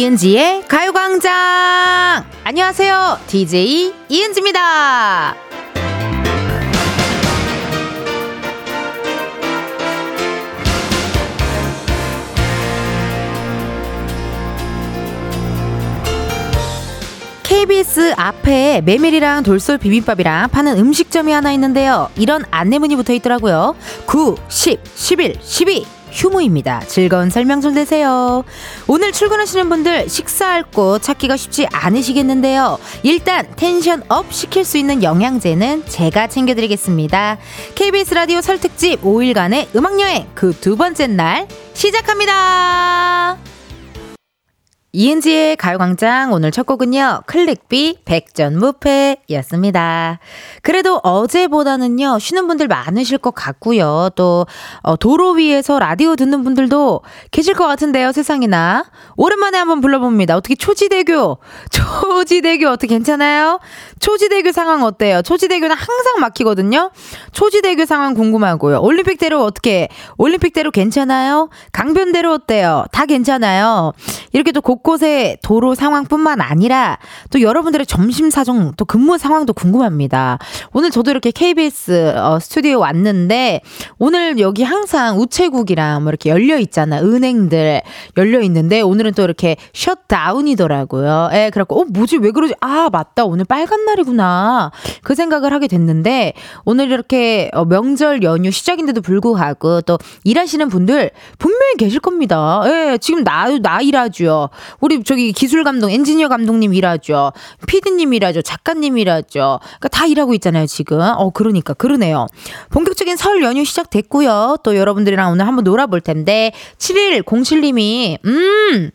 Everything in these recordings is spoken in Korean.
이은지의 가요광장! 안녕하세요. DJ 이은지입니다. KBS 앞에 메밀이랑 돌솔 비빔밥이랑 파는 음식점이 하나 있는데요. 이런 안내문이 붙어 있더라고요. 9, 10, 11, 12. 휴무입니다. 즐거운 설명 좀 되세요. 오늘 출근하시는 분들 식사할 곳 찾기가 쉽지 않으시겠는데요. 일단 tension up 시킬 수 있는 영양제는 제가 챙겨드리겠습니다. KBS 라디오 설 특집 5일간의 음악여행 그 두 번째 날 시작합니다. 이은지의 가요광장 오늘 첫 곡은요, 클릭비 백전무패였습니다. 그래도 어제보다는요, 쉬는 분들 많으실 것 같고요. 또, 어, 도로 위에서 라디오 듣는 분들도 계실 것 같은데요, 세상에나. 오랜만에 한번 불러봅니다. 어떻게 초지대교, 초지대교 어떻게 괜찮아요? 초지대교 상황 어때요? 초지대교는 항상 막히거든요? 초지대교 상황 궁금하고요. 올림픽대로 어떻게, 올림픽대로 괜찮아요? 강변대로 어때요? 다 괜찮아요? 이렇게 또 곳곳에 도로 상황뿐만 아니라 또 여러분들의 점심 사정 또 근무 상황도 궁금합니다. 오늘 저도 이렇게 KBS 어, 스튜디오 왔는데 오늘 여기 항상 우체국이랑 뭐 이렇게 열려 있잖아. 은행들 열려 있는데 오늘은 또 이렇게 셧다운이더라고요. 예, 그래갖고 어 뭐지 왜 그러지? 아 맞다 오늘 빨간 날이구나 그 생각을 하게 됐는데 오늘 이렇게 어, 명절 연휴 시작인데도 불구하고 또 일하시는 분들 분명히 계실 겁니다. 예, 지금 나, 나 일하죠. 우리 저기 기술 감독, 엔지니어 감독님 일하죠. 피디님 일하죠. 작가님 일하죠. 그러니까 다 일하고 있잖아요, 지금. 어, 그러니까 그러네요. 본격적인 설 연휴 시작됐고요. 또 여러분들이랑 오늘 한번 놀아볼 텐데 7일 07님이 음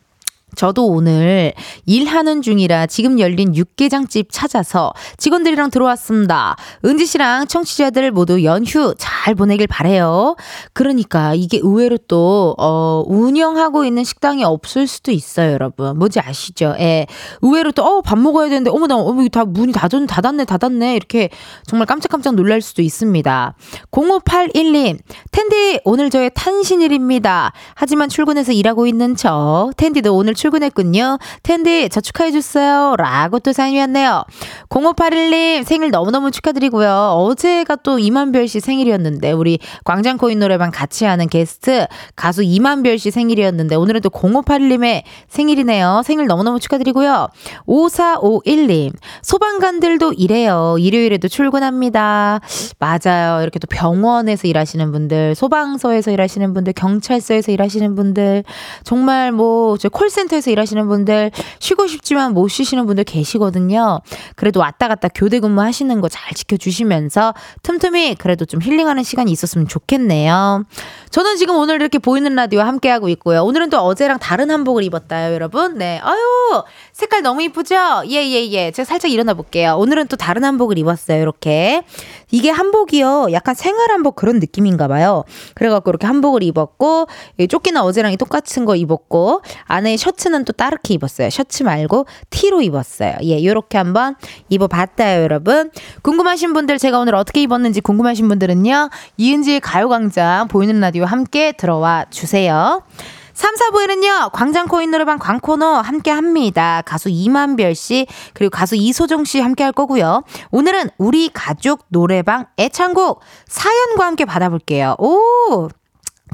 저도 오늘 일하는 중이라 지금 열린 육개장집 찾아서 직원들이랑 들어왔습니다. 은지 씨랑 청취자들 모두 연휴 잘 보내길 바래요. 그러니까 이게 의외로 또 어, 운영하고 있는 식당이 없을 수도 있어요, 여러분. 뭔지 아시죠? 예. 의외로 또 어, 밥 먹어야 되는데 어머 나 어머 다 문이 닫았 닫았네, 닫았네. 이렇게 정말 깜짝깜짝 놀랄 수도 있습니다. 0581님. 텐디 오늘 저의 탄신일입니다. 하지만 출근해서 일하고 있는 저 텐디도 오늘 출 출근했군요. 텐디, 저 축하해줬어요. 라고 또 사연이 왔네요. 0581님, 생일 너무너무 축하드리고요. 어제가 또 이만별 씨 생일이었는데, 우리 광장코인 노래방 같이 하는 게스트, 가수 이만별 씨 생일이었는데, 오늘은 또 0581님의 생일이네요. 생일 너무너무 축하드리고요. 5451님, 소방관들도 이래요. 일요일에도 출근합니다. 맞아요. 이렇게 또 병원에서 일하시는 분들, 소방서에서 일하시는 분들, 경찰서에서 일하시는 분들, 정말 뭐, 저 콜센터 콜센터에서 일하시는 분들 쉬고 싶지만 못 쉬시는 분들 계시거든요. 그래도 왔다 갔다 교대 근무 하시는 거 잘 지켜주시면서 틈틈이 그래도 좀 힐링하는 시간이 있었으면 좋겠네요. 저는 지금 오늘 이렇게 보이는 라디오 함께하고 있고요. 오늘은 또 어제랑 다른 한복을 입었다요, 여러분. 네. 아유, 색깔 너무 이쁘죠? 예, 예, 예. 제가 살짝 일어나 볼게요. 오늘은 또 다른 한복을 입었어요, 이렇게. 이게 한복이요. 약간 생활 한복 그런 느낌인가 봐요. 그래갖고 이렇게 한복을 입었고, 조끼는 어제랑 똑같은 거 입었고, 안에 셔츠는 또 따르게 입었어요. 셔츠 말고 티로 입었어요. 예, 요렇게 한번 입어봤다요, 여러분. 궁금하신 분들 제가 오늘 어떻게 입었는지 궁금하신 분들은요. 이은지의 가요광장 보이는 라디오 함께 들어와 주세요. 3, 4부에는요, 광장코인 노래방 광코너 함께 합니다. 가수 이만별 씨, 그리고 가수 이소정 씨 함께 할 거고요. 오늘은 우리 가족 노래방 애창곡 사연과 함께 받아볼게요. 오!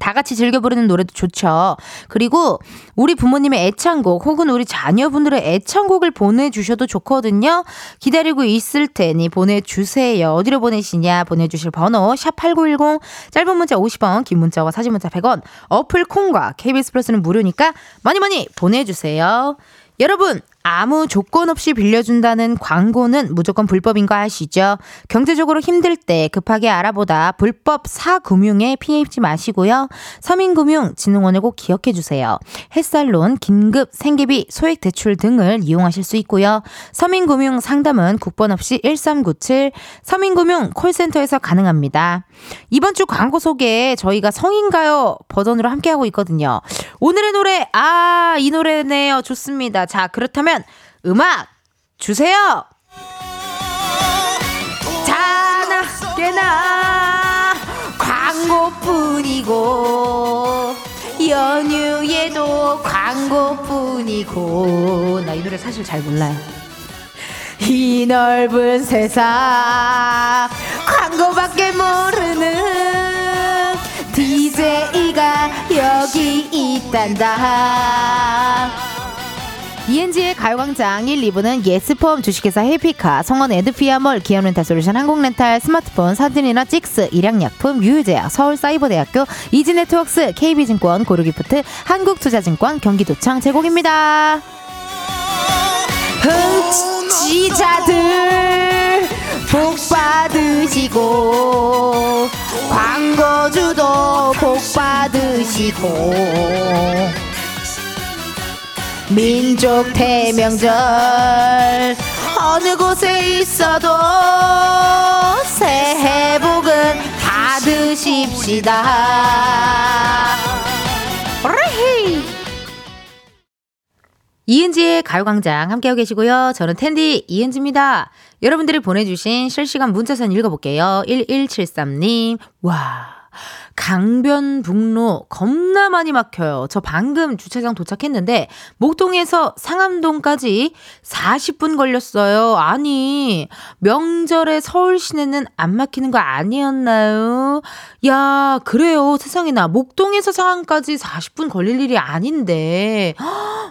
다 같이 즐겨 부르는 노래도 좋죠. 그리고 우리 부모님의 애창곡 혹은 우리 자녀분들의 애창곡을 보내주셔도 좋거든요. 기다리고 있을 테니 보내주세요. 어디로 보내시냐 보내주실 번호 샵8910 짧은 문자 50원 긴 문자와 사진 문자 100원 어플 콩과 KBS 플러스는 무료니까 많이 많이 보내주세요. 여러분 아무 조건 없이 빌려준다는 광고는 무조건 불법인 거 아시죠? 경제적으로 힘들 때 급하게 알아보다 불법 사금융에 피해 입지 마시고요. 서민금융진흥원을 꼭 기억해 주세요. 햇살론, 긴급 생계비, 소액대출 등을 이용하실 수 있고요. 서민금융 상담은 국번 없이 1397 서민금융 콜센터에서 가능합니다. 이번 주 광고 소개 저희가 성인가요 버전으로 함께하고 있거든요. 오늘의 노래, 아, 이 노래네요. 좋습니다. 자, 그렇다면 그러면 음악 주세요. 자나 깨나 광고뿐이고 연휴 하루에도 광고뿐이고. 나 이 노래 사실 잘 몰라요. 이 넓은 세상 광고밖에 모르는 DJ가 여기 있단다 이은지의 가요광장 1, 2부는 예스폼 주식회사 해피카, 성원 에드피아몰, 기업렌탈솔루션 한국렌탈, 스마트폰, 사진이나 찍스, 일양약품, 유유제약, 서울사이버대학교, 이지네트웍스, KB증권, 고르기프트, 한국투자증권, 경기도청 제공입니다. 흥지자들 복 받으시고 광고주도 복 받으시고 민족 대명절 어느 곳에 있어도 새해 복은 받으십시다. 이은지의 가요광장 함께하고 계시고요. 저는 텐디 이은지입니다. 여러분들이 보내주신 실시간 문자선 읽어볼게요. 1173님, 와. 강변북로 겁나 많이 막혀요. 저 방금 주차장 도착했는데 목동에서 상암동까지 40분 걸렸어요. 아니 명절에 서울 시내는 안 막히는 거 아니었나요? 야 그래요 세상에나 목동에서 상암까지 40분 걸릴 일이 아닌데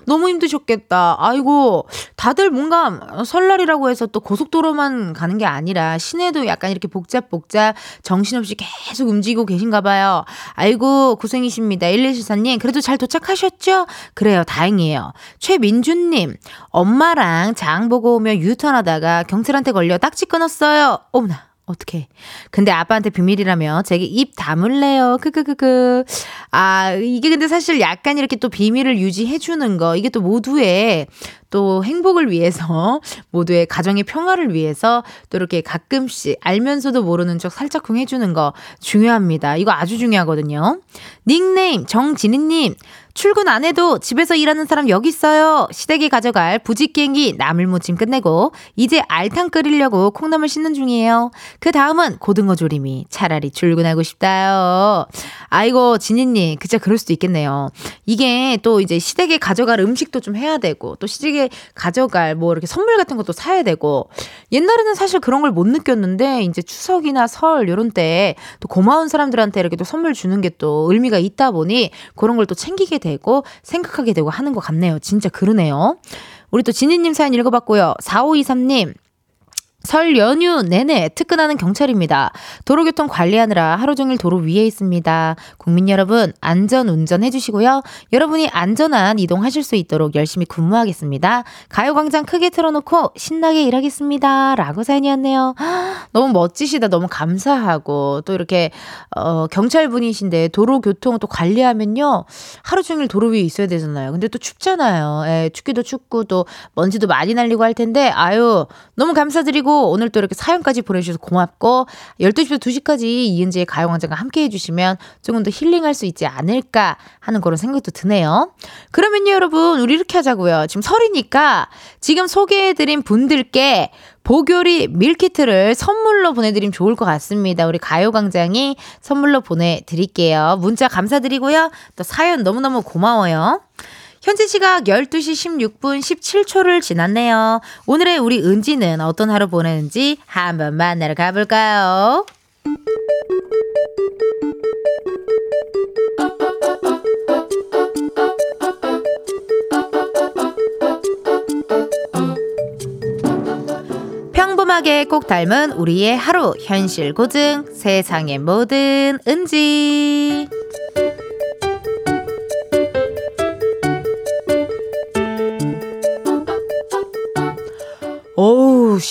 너무 힘드셨겠다. 아이고 다들 뭔가 설날이라고 해서 또 고속도로만 가는 게 아니라 시내도 약간 이렇게 복잡복잡 정신없이 계속 움직이고 계신가 봐. 봐요. 아이고, 고생이십니다. 1174님, 그래도 잘 도착하셨죠? 그래요, 다행이에요. 최민준님, 엄마랑 장 보고 오며 유턴하다가 경찰한테 걸려 딱지 끊었어요. 어머나. 어떻게? 근데 아빠한테 비밀이라며 제게 입 다물래요. 크크크크. 아, 이게 근데 사실 약간 이렇게 또 비밀을 유지해 주는 거 이게 또 모두의 또 행복을 위해서 모두의 가정의 평화를 위해서 또 이렇게 가끔씩 알면서도 모르는 척 살짝쿵 해주는 거 중요합니다. 이거 아주 중요하거든요. 닉네임 정진희님 출근 안 해도 집에서 일하는 사람 여기 있어요. 시댁이 가져갈 부직갱이 나물무침 끝내고 이제 알탕 끓이려고 콩나물 씻는 중이에요. 그 다음은 고등어 조림이 차라리 출근하고 싶다요. 아이고 진희님 그진짜 그럴 수도 있겠네요. 이게 또 이제 시댁에 가져갈 음식도 좀 해야 되고 또 시댁에 가져갈 뭐 이렇게 선물 같은 것도 사야 되고 옛날에는 사실 그런 걸 못 느꼈는데 이제 추석이나 설 요런 때 또 고마운 사람들한테 이렇게 또 선물 주는 게 또 의미가 있다 보니 그런 걸 또 챙기게 되고 생각하게 되고 하는 것 같네요. 진짜 그러네요. 우리 또 진희님 사연 읽어봤고요. 4523님. 설 연휴 내내 특근하는 경찰입니다. 도로교통 관리하느라 하루 종일 도로 위에 있습니다. 국민 여러분, 안전 운전해 주시고요. 여러분이 안전한 이동하실 수 있도록 열심히 근무하겠습니다. 가요광장 크게 틀어놓고 신나게 일하겠습니다. 라고 사연이었네요. 너무 멋지시다. 너무 감사하고, 또 이렇게, 어, 경찰분이신데 도로교통 또 관리하면요. 하루 종일 도로 위에 있어야 되잖아요. 근데 또 춥잖아요. 예, 춥기도 춥고 또 먼지도 많이 날리고 할 텐데, 아유, 너무 감사드리고, 그리고 오늘 또 이렇게 사연까지 보내주셔서 고맙고 12시부터 2시까지 이은지의 가요광장과 함께 해주시면 조금 더 힐링할 수 있지 않을까 하는 그런 생각도 드네요. 그러면요 여러분 우리 이렇게 하자고요. 지금 설이니까 지금 소개해드린 분들께 보교리 밀키트를 선물로 보내드리면 좋을 것 같습니다. 우리 가요광장이 선물로 보내드릴게요. 문자 감사드리고요. 또 사연 너무너무 고마워요. 현재 시각 12시 16분 17초를 지났네요. 오늘의 우리 은지는 어떤 하루 보내는지 한 번 만나러 가볼까요? 평범하게 꼭 닮은 우리의 하루 현실 고증 세상의 모든 은지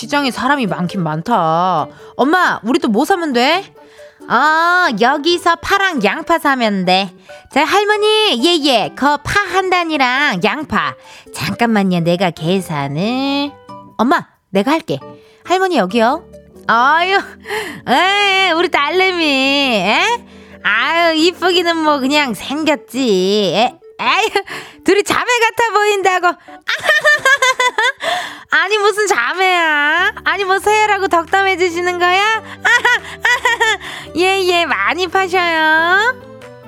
시장에 사람이 많긴 많다. 엄마, 우리 또 뭐 사면 돼? 어, 여기서 파랑 양파 사면 돼. 자, 할머니, 예, 예. 그 파 한 단이랑 양파. 잠깐만요, 내가 계산을. 엄마, 내가 할게. 할머니, 여기요. 아유, 에 우리 딸내미, 에? 아유, 이쁘기는 뭐 그냥 생겼지. 에? 에이, 둘이 자매 같아 보인다고. 아니, 무슨 자매야? 아니, 뭐 새해라고 덕담해 주시는 거야? 예, 예, 많이 파셔요.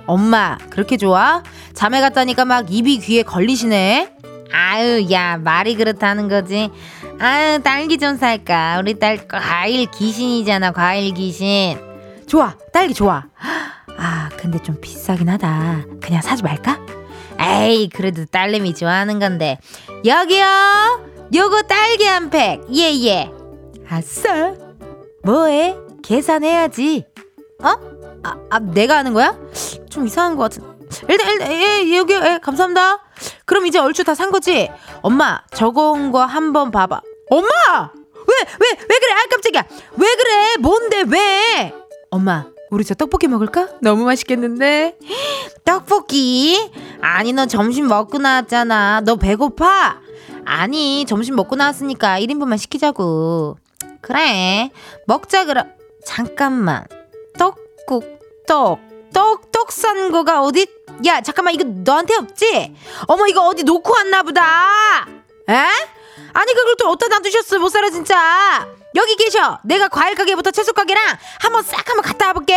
엄마, 그렇게 좋아? 자매 같다니까 막 입이 귀에 걸리시네. 아유, 야, 말이 그렇다는 거지. 아유, 딸기 좀 살까? 우리 딸 과일 귀신이잖아, 과일 귀신. 좋아, 딸기 좋아. 아, 근데 좀 비싸긴 하다. 그냥 사지 말까? 에이, 그래도 딸내미 좋아하는 건데. 여기요! 요거 딸기 한 팩. 예, 예. 아싸. 뭐해? 계산해야지. 어? 아, 아, 내가 하는 거야? 좀 이상한 것 같은. 일단, 일단, 예, 여기, 예, 감사합니다. 그럼 이제 얼추 다 산 거지? 엄마, 저거 온 거 한 번 봐봐. 엄마! 왜, 왜, 왜 그래? 아, 깜짝이야. 왜 그래? 뭔데, 왜? 엄마, 우리 저 떡볶이 먹을까? 너무 맛있겠는데? 떡볶이? 아니, 너 점심 먹고 나왔잖아. 너 배고파? 아니, 점심 먹고 나왔으니까 1인분만 시키자고. 그래. 먹자, 그럼. 잠깐만. 떡국, 떡. 떡, 떡 산 거가 어디? 야, 잠깐만, 이거 너한테 없지? 어머, 이거 어디 놓고 왔나 보다! 에? 아니, 그걸 또 어디다 놔두셨어, 못 살아, 진짜! 여기 계셔! 내가 과일 가게부터 채소 가게랑 한번 싹 한번 갔다 와볼게!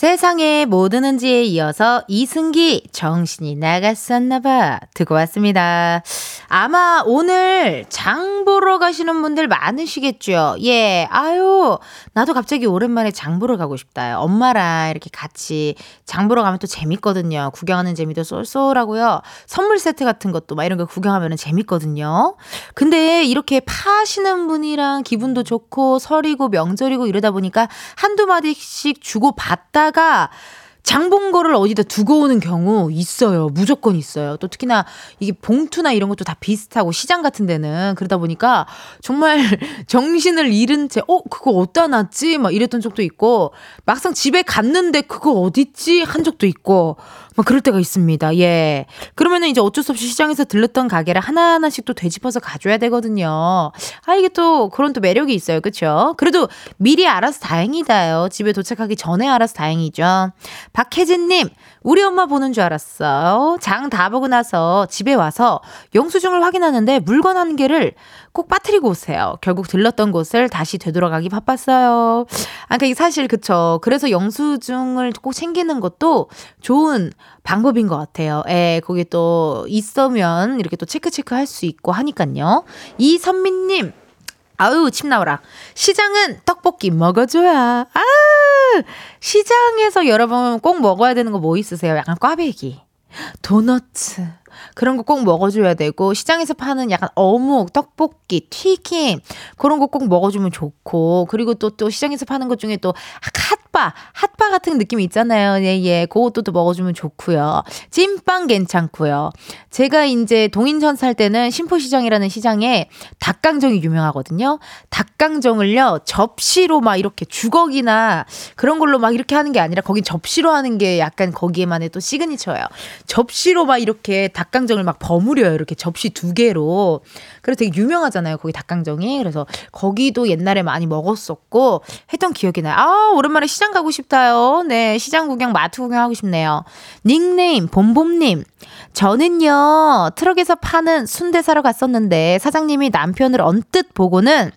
세상에 뭐 드는지에 이어서 이승기 정신이 나갔었나봐 듣고 왔습니다. 아마 오늘 장 보러 가시는 분들 많으시겠죠. 예, 아유 나도 갑자기 오랜만에 장 보러 가고 싶다. 엄마랑 이렇게 같이 장 보러 가면 또 재밌거든요. 구경하는 재미도 쏠쏠하고요. 선물 세트 같은 것도 막 이런 거 구경하면 재밌거든요. 근데 이렇게 파시는 분이랑 기분도 좋고 설이고 명절이고 이러다 보니까 한두 마디씩 주고 받다 하다가 장본 거를 어디다 두고 오는 경우 있어요. 무조건 있어요. 또 특히나 이게 봉투나 이런 것도 다 비슷하고 시장 같은 데는 그러다 보니까 정말 정신을 잃은 채, 어, 그거 어디다 놨지? 막 이랬던 적도 있고 막상 집에 갔는데 그거 어딨지? 한 적도 있고 막 그럴 때가 있습니다. 예. 그러면은 이제 어쩔 수 없이 시장에서 들렀던 가게를 하나하나씩 또 되짚어서 가줘야 되거든요. 아, 이게 또 그런 또 매력이 있어요. 그쵸? 그래도 미리 알아서 다행이다요. 집에 도착하기 전에 알아서 다행이죠. 박혜진님, 우리 엄마 보는 줄 알았어. 장 다 보고 나서 집에 와서 영수증을 확인하는데 물건 한 개를 꼭 빠뜨리고 오세요. 결국 들렀던 곳을 다시 되돌아가기 바빴어요. 아, 그러니까 사실 그쵸. 그래서 영수증을 꼭 챙기는 것도 좋은 방법인 것 같아요. 예, 거기 또 있으면 이렇게 또 체크체크 할 수 있고 하니까요. 이선미님, 아유, 침 나오라. 시장은 떡볶이 먹어줘야. 아! 시장에서 여러분 꼭 먹어야 되는 거 뭐 있으세요? 약간 꽈배기, 도너츠, 그런 거 꼭 먹어줘야 되고 시장에서 파는 약간 어묵, 떡볶이, 튀김 그런 거 꼭 먹어주면 좋고 그리고 또또 시장에서 파는 것 중에 또 핫바, 핫바 같은 느낌이 있잖아요. 예, 예. 그것도 또 먹어주면 좋고요. 찐빵 괜찮고요. 제가 이제 동인천 살 때는 신포시장이라는 시장에 닭강정이 유명하거든요. 닭강정을요 접시로 막 이렇게 주걱이나 그런 걸로 막 이렇게 하는 게 아니라 거긴 접시로 하는 게 약간 거기에만의 또 시그니처예요. 접시로 막 이렇게 닭강정을 막 버무려요. 이렇게 접시 두 개로. 그래서 되게 유명하잖아요. 거기 닭강정이. 그래서 거기도 옛날에 많이 먹었었고 했던 기억이 나요. 아, 오랜만에 시장 가고 싶다요. 네, 시장 구경, 마트 구경 하고 싶네요. 닉네임, 봄봄님. 저는요, 트럭에서 파는 순대 사러 갔었는데 사장님이 남편을 언뜻 보고는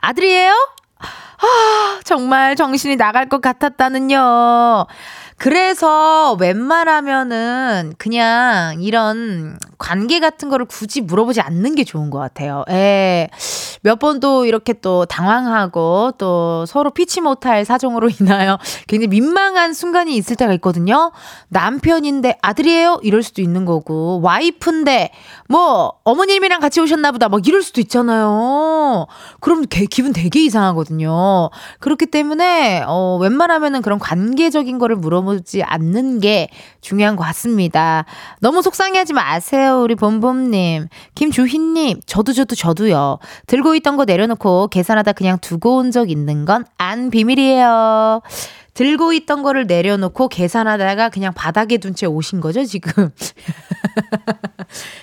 아들이에요? 아, 정말 정신이 나갈 것 같았다는요. 그래서 웬만하면은 그냥 이런 관계 같은 거를 굳이 물어보지 않는 게 좋은 것 같아요. 예. 몇 번도 이렇게 또 당황하고 또 서로 피치 못할 사정으로 인하여 굉장히 민망한 순간이 있을 때가 있거든요. 남편인데 아들이에요? 이럴 수도 있는 거고, 와이프인데 뭐 어머님이랑 같이 오셨나 보다 막 이럴 수도 있잖아요. 그럼 개, 기분 되게 이상하거든요. 그렇기 때문에 어, 웬만하면은 그런 관계적인 거를 물어보 지 않는 게 중요한 것 같습니다. 너무 속상해하지 마세요, 우리 봄봄님. 김주희님, 저도 저도 저도요. 들고 있던 거 내려놓고 계산하다 그냥 두고 온 적 있는 건 안 비밀이에요. 들고 있던 거를 내려놓고 계산하다가 그냥 바닥에 둔 채 오신 거죠, 지금?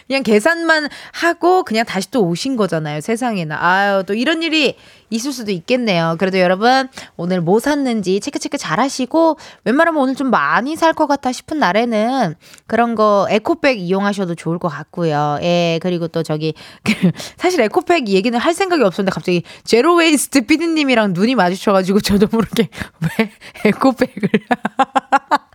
그냥 계산만 하고 그냥 다시 또 오신 거잖아요, 세상에나. 아유, 또 이런 일이 있을 수도 있겠네요. 그래도 여러분, 오늘 뭐 샀는지 체크체크 잘 하시고, 웬만하면 오늘 좀 많이 살 것 같아 싶은 날에는 그런 거 에코백 이용하셔도 좋을 것 같고요. 예, 그리고 또 저기, 사실 에코백 얘기는 할 생각이 없었는데 갑자기 zero waste 피디님이랑 눈이 마주쳐가지고 저도 모르게 왜 에코백을.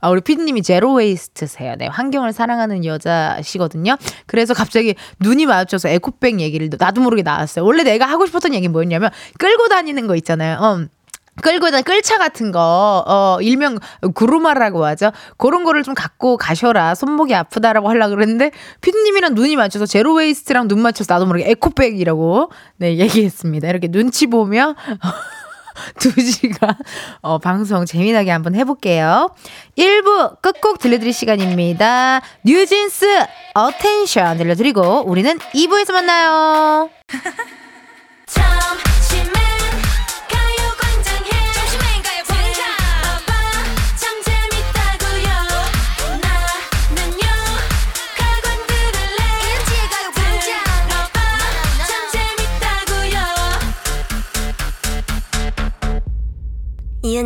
아, 우리 피디님이 zero waste세요. 네, 환경을 사랑하는 여자시거든요. 그래서 갑자기 눈이 마주쳐서 에코백 얘기를 나도 모르게 나왔어요. 원래 내가 하고 싶었던 얘기는 뭐였냐면 끌고 다니는 거 있잖아요. 어. 끌고 다 끌차 같은 거, 어, 일명 구루마라고 하죠. 그런 거를 좀 갖고 가셔라. 손목이 아프다라고 하려고 그랬는데, 피디님이랑 눈이 맞춰서 zero waste랑 눈 맞춰서 나도 모르게 에코백이라고, 네, 얘기했습니다. 이렇게 눈치 보며, 두 시간, 어, 방송 재미나게 한번 해볼게요. 1부 끝곡 들려드릴 시간입니다. 뉴진스, Attention 들려드리고, 우리는 2부에서 만나요.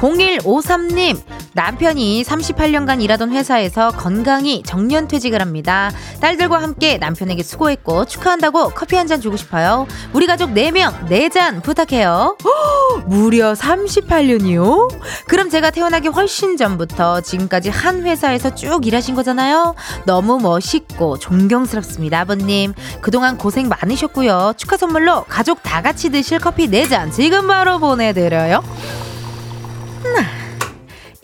0153님, 남편이 38년간 일하던 회사에서 건강히 정년 퇴직을 합니다. 딸들과 함께 남편에게 수고했고 축하한다고 커피 한 잔 주고 싶어요. 우리 가족 4명, 4잔 부탁해요. 허, 무려 38년이요? 그럼 제가 태어나기 훨씬 전부터 지금까지 한 회사에서 쭉 일하신 거잖아요. 너무 멋있고 존경스럽습니다, 아버님. 그동안 고생 많으셨고요. 축하 선물로 가족 다 같이 드실 커피 4잔 지금 바로 보내드려요.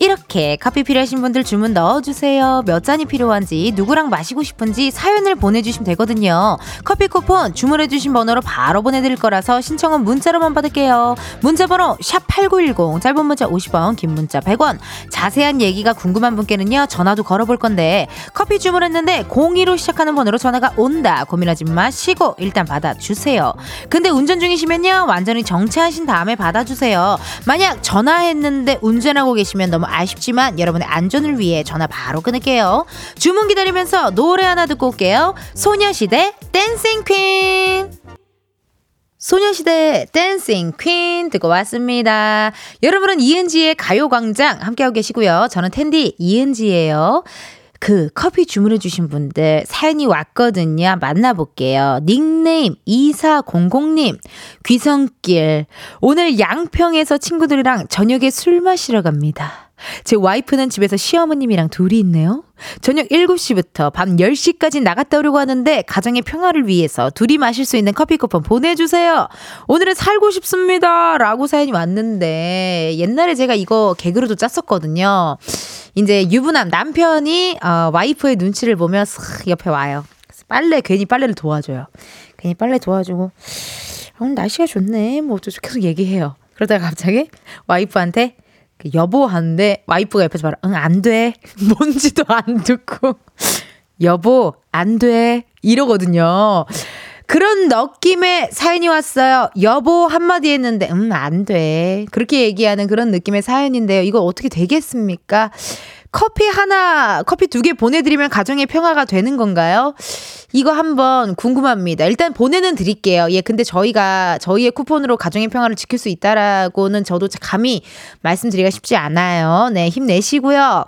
이렇게 커피 필요하신 분들 주문 넣어주세요. 몇 잔이 필요한지, 누구랑 마시고 싶은지 사연을 보내주시면 되거든요. 커피 쿠폰 주문해주신 번호로 바로 보내드릴 거라서 신청은 문자로만 받을게요. 문자번호 샵8910, 짧은 문자 50원, 긴 문자 100원. 자세한 얘기가 궁금한 분께는요, 전화도 걸어볼 건데, 커피 주문했는데 02로 시작하는 번호로 전화가 온다. 고민하지 마시고 일단 받아주세요. 근데 운전 중이시면요, 완전히 정차하신 다음에 받아주세요. 만약 전화했는데 운전하고 계시면 너무 아쉽지만 여러분의 안전을 위해 전화 바로 끊을게요. 주문 기다리면서 노래 하나 듣고 올게요. 소녀시대 Dancing Queen. 소녀시대 Dancing Queen 듣고 왔습니다. 여러분은 이은지의 가요광장 함께하고 계시고요. 저는 은디 이은지예요. 그 커피 주문해주신 분들 사연이 왔거든요. 만나볼게요. 닉네임 2400님, 귀성길. 오늘 양평에서 친구들이랑 저녁에 술 마시러 갑니다. 제 와이프는 집에서 시어머님이랑 둘이 있네요. 저녁 7시부터 밤 10시까지 나갔다 오려고 하는데 가정의 평화를 위해서 둘이 마실 수 있는 커피 쿠폰 보내주세요. 오늘은 살고 싶습니다. 라고 사연이 왔는데 옛날에 제가 이거 개그로도 짰었거든요. 이제 유부남 남편이 어, 와이프의 눈치를 보며 싹 옆에 와요. 빨래 괜히 빨래를 도와줘요. 괜히 빨래 도와주고 어, 날씨가 좋네. 뭐 어쩌고 계속 얘기해요. 그러다가 갑자기 와이프한테 그 여보 하는데 와이프가 옆에서 말아 응안 돼. 뭔지도 안 듣고 여보 안 돼. 이러거든요. 그런 느낌의 사연이 왔어요. 여보 한마디 했는데, 음, 안 돼. 그렇게 얘기하는 그런 느낌의 사연인데요. 이거 어떻게 되겠습니까? 커피 하나, 커피 두 개 보내드리면 가정의 평화가 되는 건가요? 이거 한번 궁금합니다. 일단 보내는 드릴게요. 예, 근데 저희가 저희의 쿠폰으로 가정의 평화를 지킬 수 있다라고는 저도 감히 말씀드리기가 쉽지 않아요. 네, 힘내시고요.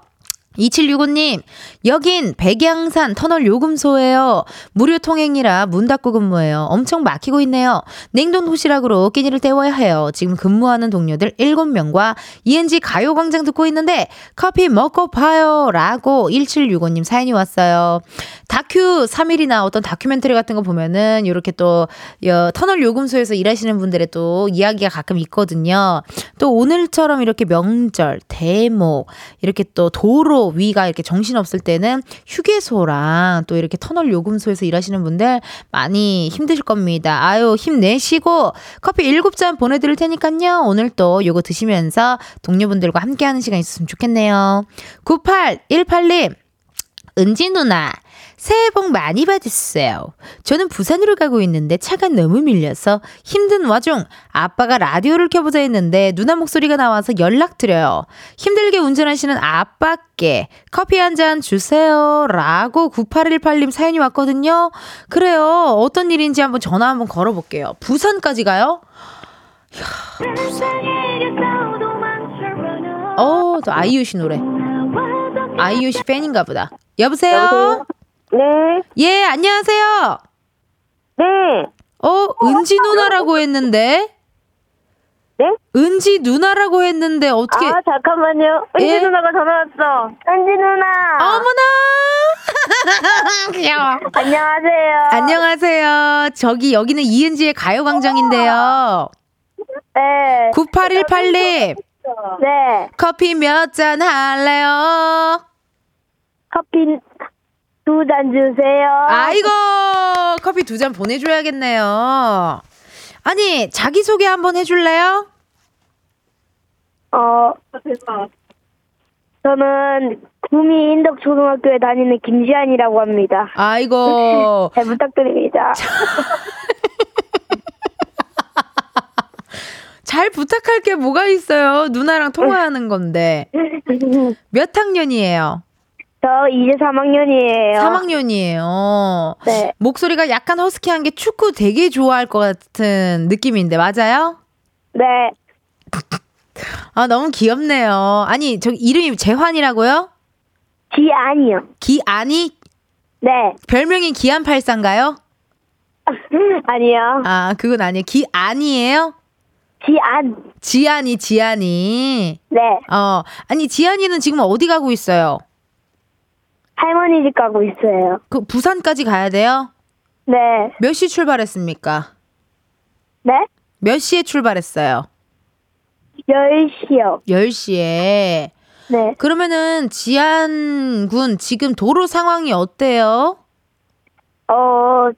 2765님, 여긴 백양산 터널 요금소예요. 무료 통행이라 문 닫고 근무해요. 엄청 막히고 있네요. 냉동 도시락으로 끼니를 때워야 해요. 지금 근무하는 동료들 7명과 ENG 가요광장 듣고 있는데 커피 먹고 봐요. 라고 1765님 사연이 왔어요. 다큐 3일이나 어떤 다큐멘터리 같은 거 보면은 이렇게 또 터널 요금소에서 일하시는 분들의 또 이야기가 가끔 있거든요. 또 오늘처럼 이렇게 명절, 대목, 이렇게 또 도로 위가 이렇게 정신없을 때는 휴게소랑 또 이렇게 터널 요금소에서 일하시는 분들 많이 힘드실 겁니다. 아유, 힘내시고 커피 7잔 보내드릴 테니까요. 오늘 또 요거 드시면서 동료분들과 함께하는 시간 있었으면 좋겠네요. 9818님, 은지 누나. 새해 복 많이 받으세요. 저는 부산으로 가고 있는데 차가 너무 밀려서 힘든 와중 아빠가 라디오를 켜보자 했는데 누나 목소리가 나와서 연락드려요. 힘들게 운전하시는 아빠께 커피 한 잔 주세요. 라고 9818님 사연이 왔거든요. 그래요. 어떤 일인지 한번 전화 한번 걸어볼게요. 부산까지 가요? 이야, 부산. 어, 또 아이유 씨 노래. 아이유 씨 팬인가 보다. 여보세요? 여보세요? 네, 예, 안녕하세요. 네, 어, 은지 누나라고 했는데? 네? 은지 누나라고 했는데 어떻게 아, 잠깐만요. 은지 예? 누나가 전화 왔어. 은지 누나. 어머나! 귀여워. 안녕하세요. 안녕하세요. 저기 여기는 이은지의 가요 광장인데요. 네. 9818님, 네. 커피 몇 잔 할래요? 커피 두 잔 주세요. 아이고, 커피 두 잔 보내줘야겠네요. 아니, 자기소개 한번 해줄래요? 어, 저는 구미 인덕초등학교에 다니는 김지안이라고 합니다. 아이고, 잘 부탁드립니다. 잘 부탁할 게 뭐가 있어요? 누나랑 통화하는 건데. 몇 학년이에요? 저 이제 3학년이에요. 3학년이에요. 네. 목소리가 약간 허스키한 게 축구 되게 좋아할 것 같은 느낌인데, 맞아요? 네. 아, 너무 귀엽네요. 아니, 저 이름이 재환이라고요? 지안이요. 기안이? 네. 별명이 기안팔사인가요? 아니요. 아, 그건 아니에요. 기안이에요? 지안. 지안이, 지안이. 네. 어, 아니, 지안이는 지금 어디 가고 있어요? 할머니 집 가고 있어요. 그 부산까지 가야 돼요? 네. 몇 시 출발했습니까? 네? 몇 시에 출발했어요? 10시요. 10시에. 네. 그러면은 지안군 지금 도로 상황이 어때요? 어,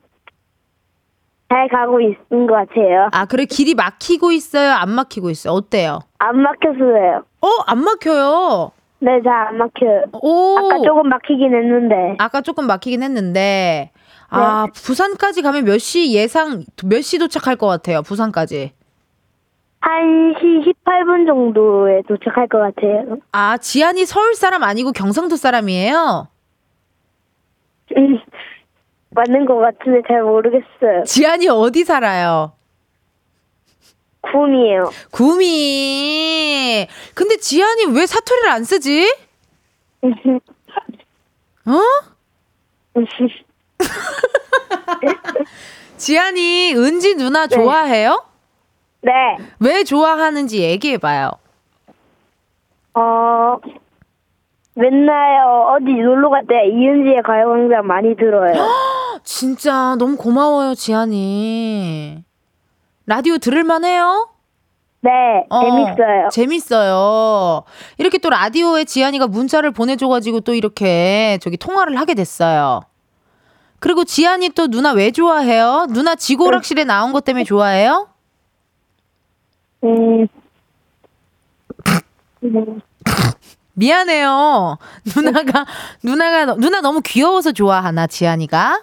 잘 가고 있는 것 같아요. 아, 그래 길이 막히고 있어요? 안 막히고 있어요? 어때요? 안 막혔어요. 어, 안 막혀요. 네, 잘 안 막혀요. 오. 아까 조금 막히긴 했는데. 아까 조금 막히긴 했는데. 아, 부산까지 가면 몇 시 예상 몇 시 도착할 것 같아요? 부산까지. 1시 18분 정도에 도착할 것 같아요. 아, 지안이 서울 사람 아니고 경상도 사람이에요? 음, 맞는 것 같은데 잘 모르겠어요. 지안이 어디 살아요? 굼이에요. 구미. 근데 지안이 왜 사투리를 안 쓰지? 어? 지안이 은지 누나 좋아해요? 네. 왜 좋아하는지 얘기해봐요. 어, 맨날 어, 어디 놀러 갈 때 이은지의 가요광장 많이 들어요. 진짜 너무 고마워요, 지안이. 라디오 들을만 해요? 네, 어, 재밌어요. 재밌어요. 이렇게 또 라디오에 지안이가 문자를 보내줘가지고 또 이렇게 저기 통화를 하게 됐어요. 그리고 지안이 또 누나 왜 좋아해요? 누나 지고락실에 나온 것 때문에 좋아해요? 음. 음. 미안해요. 누나가, 누나가, 너- 누나 너무 귀여워서 좋아하나, 지안이가?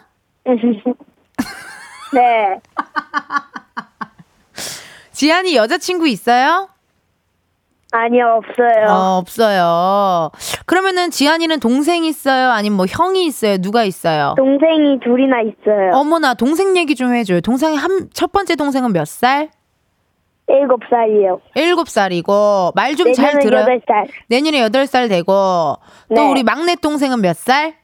네. 지안이 여자친구 있어요? 아니요, 없어요. 어, 없어요. 그러면은 지안이는 동생 있어요? 아니면 뭐 형이 있어요? 누가 있어요? 동생이 둘이나 있어요. 어머나, 동생 얘기 좀 해줘요. 동생이 한, 첫 번째 동생은 몇 살? 일곱 살이요. 일곱 살이고, 말 좀 잘 들어요. 여덟 살. 내년에 여덟 살 되고, 또 네. 우리 막내 동생은 몇 살?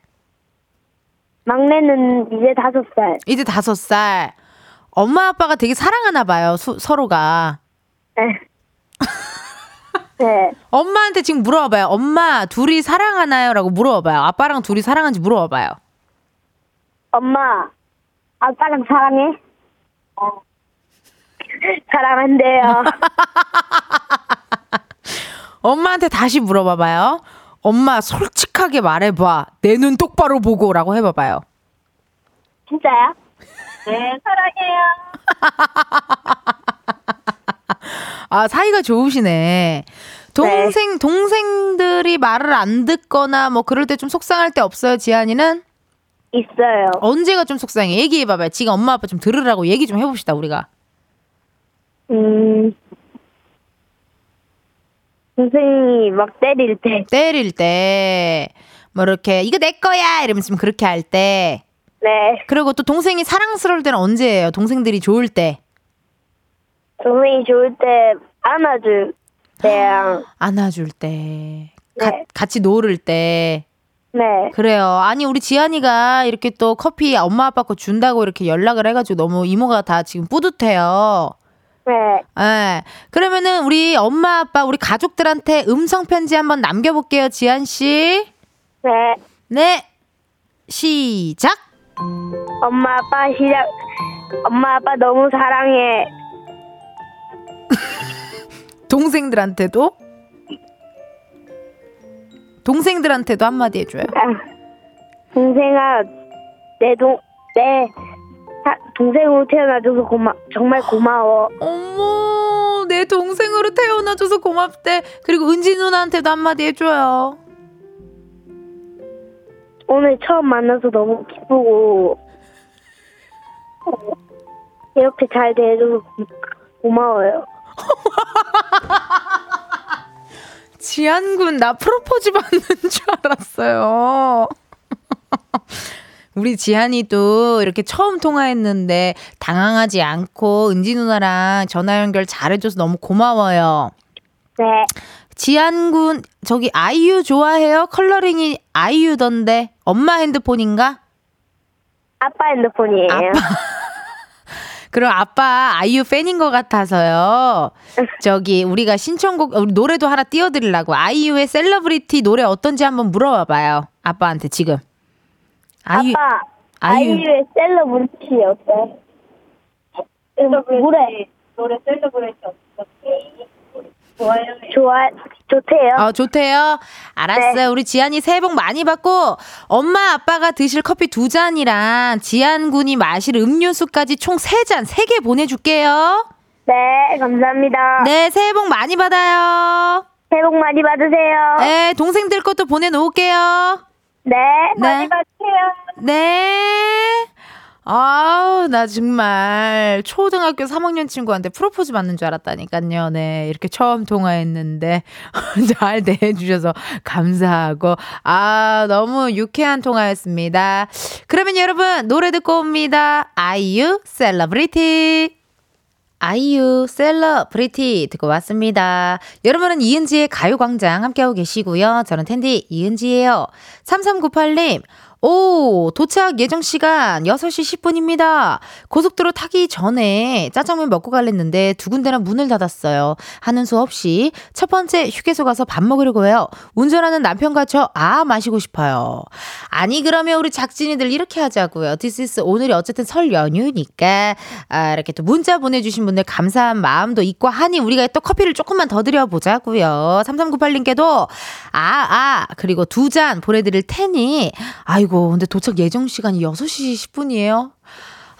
막내는 이제 다섯 살. 이제 다섯 살. 엄마 아빠가 되게 사랑하나 봐요, 수- 서로가. 네. 네. 엄마한테 지금 물어봐요. 엄마, 둘이 사랑하나요? 라고 물어봐요. 아빠랑 둘이 사랑한지 물어봐요. 엄마, 아빠랑 사랑해? 어. 사랑한대요. 엄마한테 다시 물어봐봐요. 엄마, 솔직하게 말해봐. 내 눈 똑바로 보고 라고 해봐봐요. 진짜요? 네, 사랑해요. 아, 사이가 좋으시네. 동생, 동생들이 말을 안 듣거나 뭐 그럴 때 좀 속상할 때 없어요, 지안이는? 있어요. 언제가 좀 속상해? 얘기해봐봐요. 지금 엄마 아빠 좀 들으라고 얘기 좀 해봅시다 우리가. 음, 선생님이 막 때릴 때. 때릴 때, 뭐 이렇게 이거 내 거야 이러면서 좀 그렇게 할 때. 네. 그리고 또 동생이 사랑스러울 때는 언제예요? 동생들이 좋을 때. 선생님이 좋을 때 안아줄 때랑, 안아줄 때. 가- 네. 같이 놀을 때. 네. 그래요. 아니, 우리 지한이가 이렇게 또 커피 엄마 아빠 거 준다고 이렇게 연락을 해가지고 너무 이모가 다 지금 뿌듯해요. 네. 예. 그러면은 우리 엄마 아빠, 우리 가족들한테 음성 편지 한번 남겨볼게요, 지한씨. 네. 네. 시작! 엄마, 아빠 시작. 엄마, 아빠 너무 사랑해. 동생들한테도? 동생들한테도 한마디 해줘요. 아, 동생아, 내 동, 내 사- 동생으로 태어나줘서 고마, 정말 고마워. 어머, 내 동생으로 태어나줘서 고맙대. 그리고 은지 누나한테도 한마디 해줘요. 오늘 처음 만나서 너무 기쁘고, 어, 이렇게 잘 대해줘서 고- 고마워요. 지한군 나 프로포즈 받는 줄 알았어요. 우리 지한이도 이렇게 처음 통화했는데 당황하지 않고 은지 누나랑 전화 연결 잘해줘서 너무 고마워요. 네. 지한군 저기 아이유 좋아해요? 컬러링이 아이유던데 엄마 핸드폰인가? 아빠 핸드폰이에요. 그럼 아빠 아이유 팬인 것 같아서요. 저기 우리가 신청곡 우리 노래도 하나 띄워드리려고 아이유의 셀러브리티 노래 어떤지 한번 물어봐봐요. 아빠한테 지금. 아이유 아빠, 아이유. 아이유의 셀러브리티 어때? 노래. 노래 셀러브리티 어때? 좋아요. 좋아, 좋대요. 어, 좋대요. 알았어요. 네. 우리 지한이 새해 복 많이 받고 엄마 아빠가 드실 커피 두 잔이랑 지한 군이 마실 음료수까지 총 세 잔, 세 개 보내줄게요. 네, 감사합니다. 네, 새해 복 많이 받아요. 새해 복 많이 받으세요. 네, 동생들 것도 보내놓을게요. 네, 네. 많이 받으세요. 네. 아우, 나 정말 초등학교 3학년 친구한테 프로포즈 받는 줄 알았다니까요. 네. 이렇게 처음 통화했는데 잘 대해주셔서 감사하고. 아, 너무 유쾌한 통화였습니다. 그러면 여러분, 노래 듣고 옵니다. 아이유, 셀러브리티. 아이유 셀러브리티 듣고 왔습니다. 여러분은 이은지의 가요광장 함께하고 계시고요. 저는 텐디 이은지예요. 3398님, 오, 도착 예정 시간 6시 10분입니다. 고속도로 타기 전에 짜장면 먹고 갈랬는데 두 군데나 문을 닫았어요. 하는 수 없이 첫 번째 휴게소 가서 밥 먹으려고 해요. 운전하는 남편과 저, 아, 마시고 싶어요. 아니, 그러면 우리 작진이들 이렇게 하자고요. Is 오늘이 어쨌든 설 연휴니까, 아, 이렇게 또 문자 보내주신 분들 감사한 마음도 있고 하니 우리가 또 커피를 조금만 더 드려보자고요. 3398님께도, 아, 아, 그리고 두 잔 보내드릴 테니, 아 이고, 근데 도착 예정 시간이 6시 10분이에요.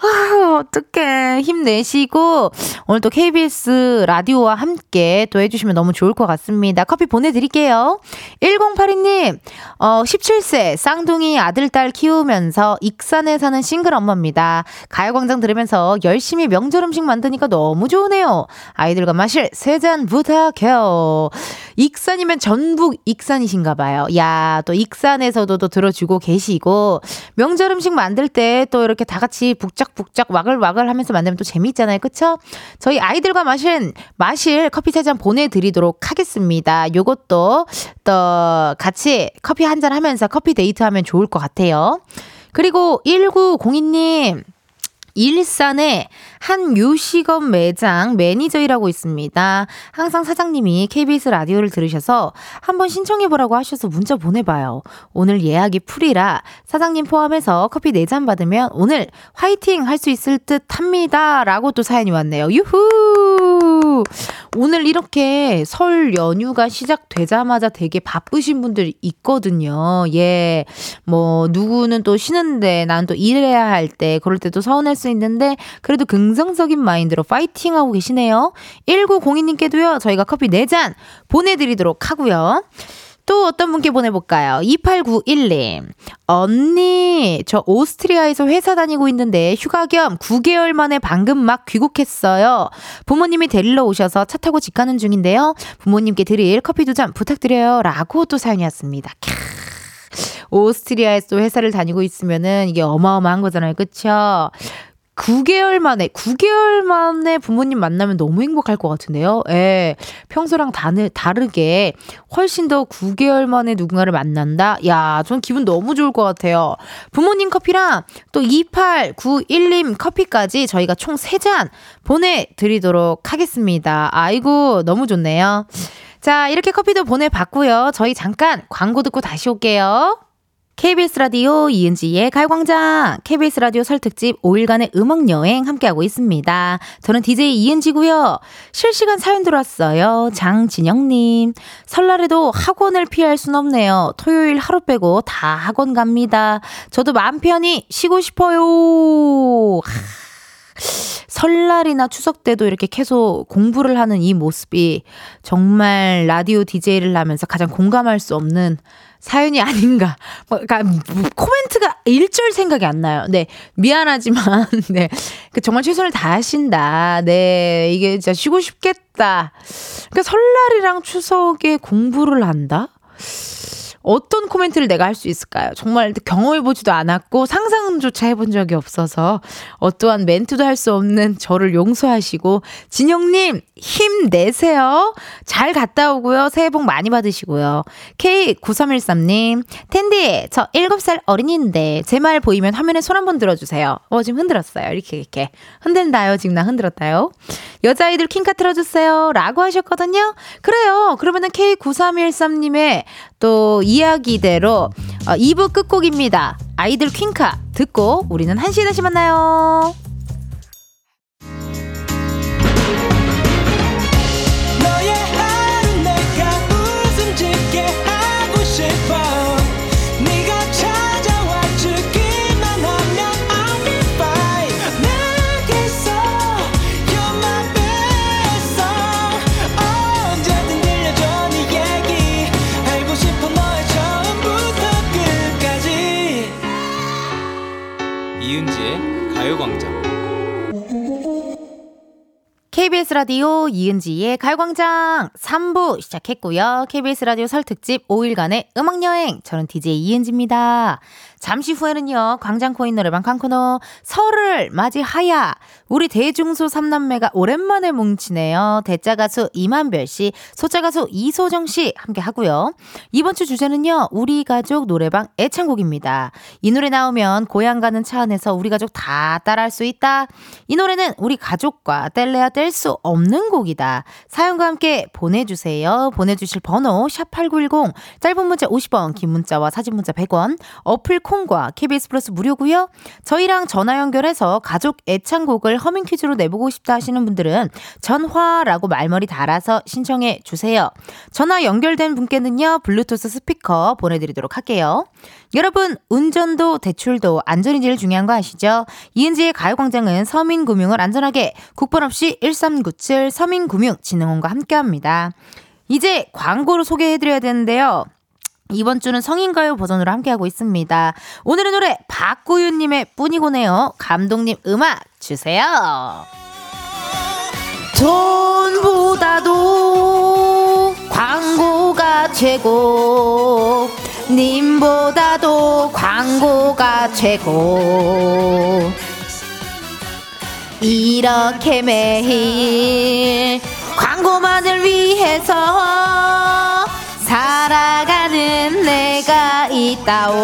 아, 어떡해. 힘내시고, 오늘 또 KBS 라디오와 함께 또 해주시면 너무 좋을 것 같습니다. 커피 보내드릴게요. 1082님, 어, 17세, 쌍둥이 아들, 딸 키우면서 익산에 사는 싱글 엄마입니다. 가요광장 들으면서 열심히 명절 음식 만드니까 너무 좋으네요. 아이들과 마실 세 잔 부탁해요. 익산이면 전북 익산이신가 봐요. 야, 또 익산에서도 또 들어주고 계시고, 명절 음식 만들 때 또 이렇게 다 같이 북적북적 와글와글 하면서 만들면 또 재미있잖아요. 그쵸? 저희 아이들과 마실, 마실 커피 세 잔 보내드리도록 하겠습니다. 요것도 또 같이 커피 한 잔 하면서 커피 데이트 하면 좋을 것 같아요. 그리고 1902님, 일산에 한 요식업 매장 매니저 일하고 있습니다. 항상 사장님이 KBS 라디오를 들으셔서 한번 신청해보라고 하셔서 문자 보내봐요. 오늘 예약이 풀이라 사장님 포함해서 커피 4잔 받으면 오늘 화이팅 할 수 있을 듯 합니다. 라고 또 사연이 왔네요. 유후! 오늘 이렇게 설 연휴가 시작되자마자 되게 바쁘신 분들 있거든요. 예. 뭐, 누구는 또 쉬는데 난 또 일해야 할 때, 그럴 때도 서운할 수 있는데, 그래도 긍정적인 마인드로 파이팅 하고 계시네요. 1902님께도요, 저희가 커피 4잔 보내드리도록 하고요. 또 어떤 분께 보내볼까요? 2891님. 언니, 저 오스트리아에서 회사 다니고 있는데 휴가 겸 9개월 만에 방금 막 귀국했어요. 부모님이 데리러 오셔서 차 타고 집 가는 중인데요. 부모님께 드릴 커피 두 잔 부탁드려요. 라고 또 사연이 왔습니다. 캬. 오스트리아에서 회사를 다니고 있으면은 이게 어마어마한 거잖아요. 그쵸? 9개월 만에, 9개월 만에 부모님 만나면 너무 행복할 것 같은데요. 예. 평소랑 다르, 다르게 훨씬 더 9개월 만에 누군가를 만난다? 야, 전 기분 너무 좋을 것 같아요. 부모님 커피랑 또 2891님 커피까지 저희가 총 3잔 보내드리도록 하겠습니다. 아이고, 너무 좋네요. 자, 이렇게 커피도 보내봤고요. 저희 잠깐 광고 듣고 다시 올게요. KBS 라디오 이은지의 가요광장, KBS 라디오 설 특집 5일간의 음악여행 함께하고 있습니다. 저는 DJ 이은지고요. 실시간 사연 들어왔어요. 장진영님. 설날에도 학원을 피할 순 없네요. 토요일 하루 빼고 다 학원 갑니다. 저도 마음 편히 쉬고 싶어요. 설날이나 추석 때도 이렇게 계속 공부를 하는 이 모습이 정말 라디오 DJ를 하면서 가장 공감할 수 없는 사연이 아닌가. 뭐, 그러니까 뭐 코멘트가 일절 생각이 안 나요. 네. 미안하지만, 네. 그 정말 최선을 다하신다. 네. 이게 진짜 쉬고 싶겠다. 그러니까 설날이랑 추석에 공부를 한다? 어떤 코멘트를 내가 할 수 있을까요? 정말 경험해보지도 않았고 상상조차 해본 적이 없어서 어떠한 멘트도 할 수 없는 저를 용서하시고 진영님 힘내세요. 잘 갔다 오고요. 새해 복 많이 받으시고요. K9313님 텐디 저 7살 어린이인데 제 말 보이면 화면에 손 한번 들어주세요. 어 지금 흔들었어요. 이렇게 이렇게 흔든다요. 지금 나 흔들었다요. 여자아이들 킹카 틀어주세요. 라고 하셨거든요. 그래요. 그러면은 K9313님의 또 이야기대로 어, 2부 끝곡입니다. 아이들 퀸카 듣고 우리는 1시에 다시 만나요. KBS 라디오 이은지의 가요광장 3부 시작했고요. KBS 라디오 설 특집 5일간의 음악여행. 저는 DJ 이은지입니다. 잠시 후에는요, 광장코인 노래방 칸코너 설을 맞이하야 우리 대중소 3남매가 오랜만에 뭉치네요. 대짜 가수 이만별 씨, 소자 가수 이소정 씨 함께 하고요. 이번 주 주제는요, 우리 가족 노래방 애창곡입니다. 이 노래 나오면 고향 가는 차 안에서 우리 가족 다 따라할 수 있다. 이 노래는 우리 가족과 뗄래야 뗄 수 없는 곡이다. 사연과 함께 보내주세요. 보내주실 번호 샵 8910 짧은 문자 50원, 긴 문자와 사진 문자 100원, 어플 콩과 KBS 플러스 무료고요. 저희랑 전화 연결해서 가족 애창곡을 허밍 퀴즈로 내보고 싶다 하시는 분들은 전화라고 말머리 달아서 신청해 주세요. 전화 연결된 분께는요. 블루투스 스피커 보내드리도록 할게요. 여러분 운전도 대출도 안전이 제일 중요한 거 아시죠? 이은지의 가요광장은 서민금융을 안전하게 국번 없이 1397 서민금융진흥원과 함께합니다. 이제 광고로 소개해드려야 되는데요. 이번 주는 성인가요 버전으로 함께하고 있습니다. 오늘의 노래 박구윤님의 뿐이고네요. 감독님 음악 주세요. 돈보다도 광고가 최고. 님보다도 광고가 최고. 이렇게 매일 광고만을 위해서 살아가는 내가 있다오.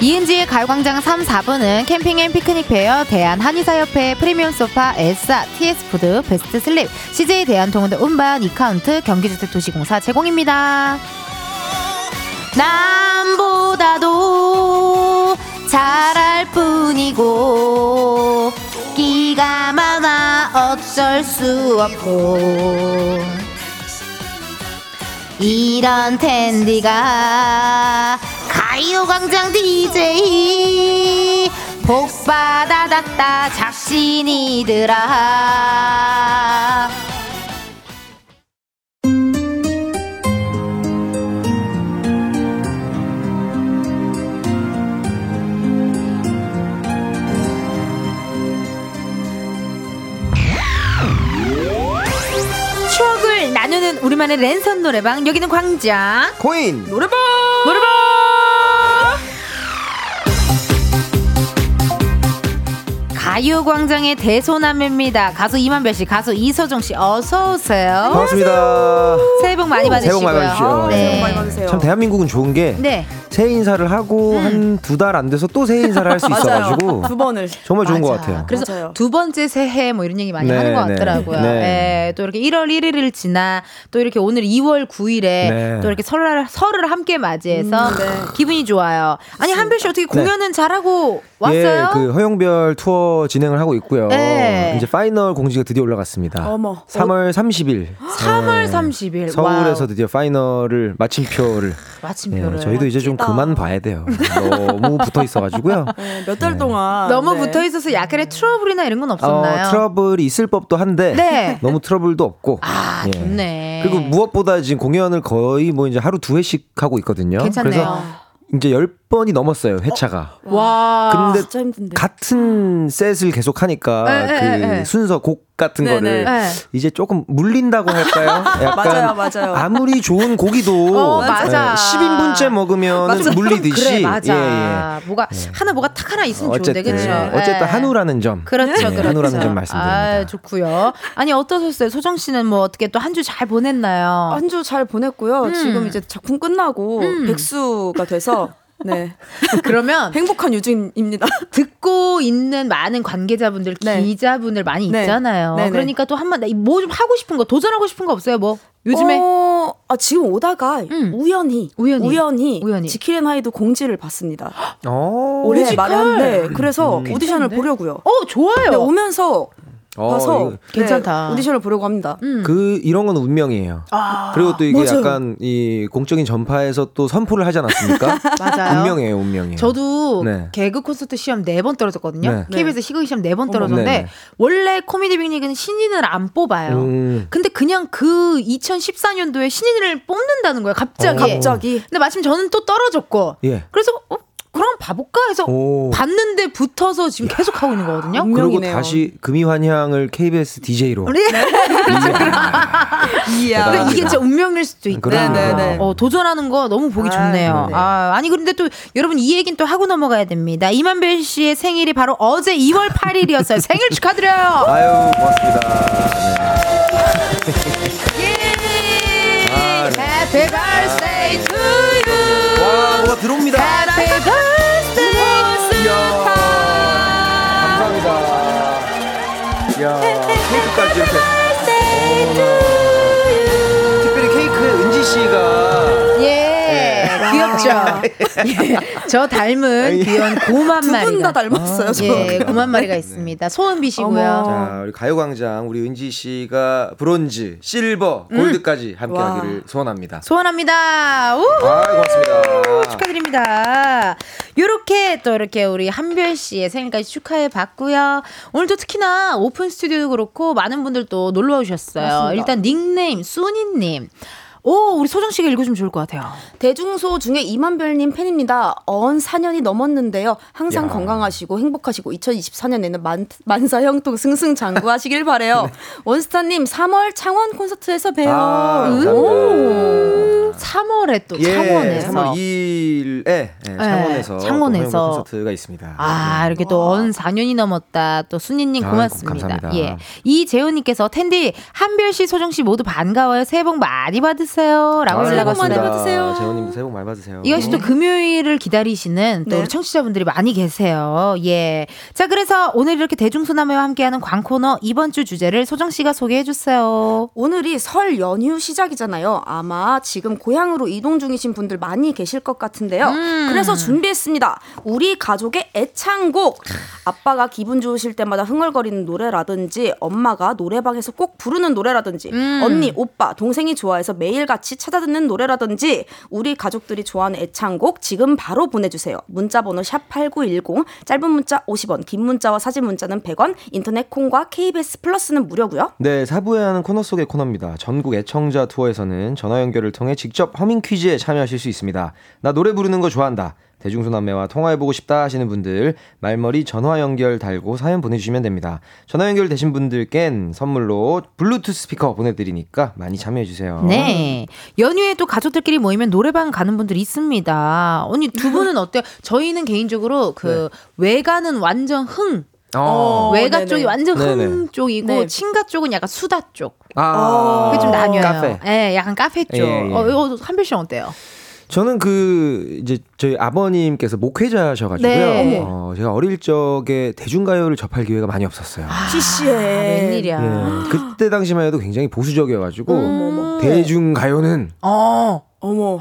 이은지의 가요광장 3, 4부는 캠핑 앤 피크닉 페어, 대한 한의사협회, 프리미엄 소파, 에싸, TS푸드, 베스트 슬립, CJ 대한통운 더 운반, 이카운트, 경기주택도시공사 제공입니다. 남보다도 잘할 뿐이고 끼가 많아 어쩔 수 없고 이런 텐디가 가요광장 DJ 복 받아놨다 작신이들아 나누는 우리만의 랜선 노래방. 여기는 광장 코인. 노래방! 노래방! 가요광장의 대소남매입니다. 가수 이만별 씨, 가수 이서정 씨, 어서 오세요. 반갑습니다. 새해 복 많이 받으시고요. 새해 복 많이 받으십시오. 네. 새해 복 많이 받으세요. 참 대한민국은 좋은 게 네. 새해 인사를 하고 음. 한두 달 안 돼서 또 새해 인사를 할 수 있어가지고 두 번을. 정말 좋은 것 맞아. 같아요. 그래서 맞아요. 두 번째 새해 뭐 이런 얘기 많이 네, 하는 것 네. 같더라고요. 네. 예, 또 이렇게 1월 1일을 지나 또 이렇게 오늘 2월 9일에 네. 또 이렇게 설을 설을 함께 맞이해서 음, 네. 기분이 좋아요. 아니 한별 씨 어떻게 공연은 잘하고 왔어요? 예, 그 허용별 투어 진행을 하고 있고요. 네. 이제 final 공지가 드디어 올라갔습니다. 어머. 3월 30일. 3월 30일 서울에서 wow. 드디어 final을 마침표를. 예, 마침표를 저희도 이제 좀 멋지다. 그만 봐야 돼요. 너무 붙어 있어가지고요. 네, 몇달 동안. 너무 네. 붙어 있어서 약간의 트러블이나 이런 건 없었나요? 어, 트러블이 있을 법도 한데 네. 너무 트러블도 없고. 아 예. 좋네. 그리고 무엇보다 지금 공연을 거의 뭐 이제 하루 두 회씩 하고 있거든요. 괜찮네요. 그래서 이제 열 번이 넘었어요 회차가. 와. 근데 진짜 힘든데. 같은 셋을 계속 하니까 네, 그 네, 네. 순서 곡 같은 네, 거를 네. 네. 이제 조금 물린다고 할까요? 약간 맞아요, 맞아요. 아무리 좋은 고기도 어, 맞아. 10인분째 먹으면 맞아. 물리듯이 그래 맞아. 예, 예. 뭐가 하나 뭐가 탁 하나 있으면 어쨌든 좋은데 그렇죠. 어쨌든 예. 한우라는 점. 그렇죠, 네, 그렇죠. 한우라는 점 말씀드립니다. 아, 좋고요. 아니 어떠셨어요? 소정 씨는 뭐 어떻게 또 한 주 잘 보냈나요? 한 주 잘 보냈고요. 음. 지금 이제 작품 끝나고 음. 백수가 돼서 네 그러면 행복한 요즘입니다. 듣고 있는 많은 관계자분들, 네. 기자분들 많이 네. 있잖아요. 네, 네. 그러니까 또 한번 뭐 좀 하고 싶은 거, 도전하고 싶은 거 없어요? 뭐 요즘에 어, 아, 지금 오다가 음. 우연히, 우연히. 우연히 우연히. 지킬앤 하이드 공지를 봤습니다. 어. 올해. 말에 네, 그래서 음. 오디션을 괜찮은데? 보려고요. 어 좋아요. 네, 오면서 어, 봐서 이거- 네, 괜찮다. 오디션을 보려고 합니다. 음. 그 이런 건 운명이에요. 아, 그리고 또 이게 맞아요. 약간 이 공적인 전파에서 또 선포를 하지 않았습니까? 맞아요. 운명이에요, 운명이에요. 저도 네. 개그 콘서트 시험 네 번 떨어졌거든요. 네. KBS 시극 시험 네 번. 떨어졌는데 네네. 원래 코미디 빅리그는 신인을 안 뽑아요. 음. 근데 그냥 그 2014년도에 신인을 뽑는다는 거예요. 갑자기. 어. 갑자기 근데 마침 저는 또 떨어졌고. 예. 그래서 어, 그럼 봐볼까 해서 오. 봤는데 붙어서 지금 계속 하고 있는 거거든요. 음. 그리고 운명이네요. 다시 금이환향을 KBS DJ로. 이야. 그러니까 이게 진짜 운명일 수도 있다. 그럼요. 네, 네, 네. 어, 도전하는 거 너무 보기 아, 좋네요. 네. 아, 아니 그런데 또 여러분 이 얘기는 또 하고 넘어가야 됩니다. 이만별 씨의 생일이 바로 어제 2월 8일이었어요. 생일 축하드려요. 아유, 고맙습니다. 아, 네. Happy birthday to you. 와, 뭐가 들어옵니다. 예, 저 닮은 귀여운 곰한 두분 마리가. 다 닮았어요. 저. 예, 곰한 마리가 있습니다. 소원비시고요. 어머. 자, 우리 가요광장 우리 은지 씨가 브론즈, 실버, 골드까지 함께하기를 소원합니다. 소원합니다. 우! 아, 고맙습니다. 축하드립니다. 요렇게 또 이렇게 우리 한별 씨의 생일까지 축하해 봤고요. 오늘도 특히나 오픈 스튜디오도 그렇고 많은 분들 또 놀러 오셨어요. 맞습니다. 일단 닉네임 수니님. 오, 우리 소정 씨가 읽어주면 좋을 것 같아요. 대중소 중에 이만별님 팬입니다. 언 4년이 넘었는데요. 항상 야. 건강하시고 행복하시고 2024년에는 만, 만사형통 승승장구하시길 바래요. 원스타님 3월 창원 콘서트에서 봬요. 아, 음. 감사합니다. 3월에 또 예, 창원에서. 3월 2일에 예, 창원에서 또 창원에서. 콘서트가 있습니다. 아, 이렇게 또 언 4년이 넘었다. 또 수니님 아, 고맙습니다. 감사합니다. 예. 이재훈님께서 텐디, 한별 씨, 소정 씨 모두 반가워요. 새해 복 많이 받으세요. 라고 아, 연락 왔습니다. 받으세요. 재원님도 새해 복 많이 받으세요. 이것이 또 금요일을 기다리시는 또 네. 우리 청취자분들이 많이 계세요. 예. 자, 그래서 오늘 이렇게 대중소남회와 함께하는 광코너 이번 주 주제를 소정 씨가 소개해 주세요. 오늘이 설 연휴 시작이잖아요. 아마 지금 고향으로 이동 중이신 분들 많이 계실 것 같은데요. 음. 그래서 준비했습니다. 우리 가족의 애창곡. 아빠가 기분 좋으실 때마다 흥얼거리는 노래라든지 엄마가 노래방에서 꼭 부르는 노래라든지 음. 언니, 오빠, 동생이 좋아해서 매일 같이 찾아 듣는 노래라든지 우리 가족들이 좋아하는 애창곡 지금 바로 보내주세요. 문자번호 샵8910 짧은 문자 50원 긴 문자와 사진 문자는 100원 인터넷 콩과 KBS 플러스는 무료고요. 네, 사부에 하는 코너 속의 코너입니다. 전국 애청자 투어에서는 전화 연결을 통해 직접 허밍 퀴즈에 참여하실 수 있습니다. 나 노래 부르는 거 좋아한다. 대중소남매와 통화해보고 싶다 하시는 분들 말머리 전화 연결 달고 사연 보내주시면 됩니다. 전화 연결되신 분들껜 선물로 블루투스 스피커 보내드리니까 많이 참여해주세요. 네. 연휴에 또 가족들끼리 모이면 노래방 가는 분들이 있습니다. 언니 두 분은 어때요? 저희는 개인적으로 그 외가는 완전 흥. 어. 외가 네네. 쪽이 완전 흥 네네. 쪽이고 네. 친가 쪽은 약간 수다 쪽. 아, 그게 좀 나뉘어요. 카페. 예, 약간 카페 쪽. 예, 예. 어, 이거 한별 씨는 어때요? 저는 그 이제 저희 아버님께서 목회자셔가지고요. 네. 어, 제가 어릴 적에 대중가요를 접할 기회가 많이 없었어요. CC에 아, 웬일이야. 예, 그때 당시만 해도 굉장히 보수적이어가지고 음. 대중가요는 어. 어머.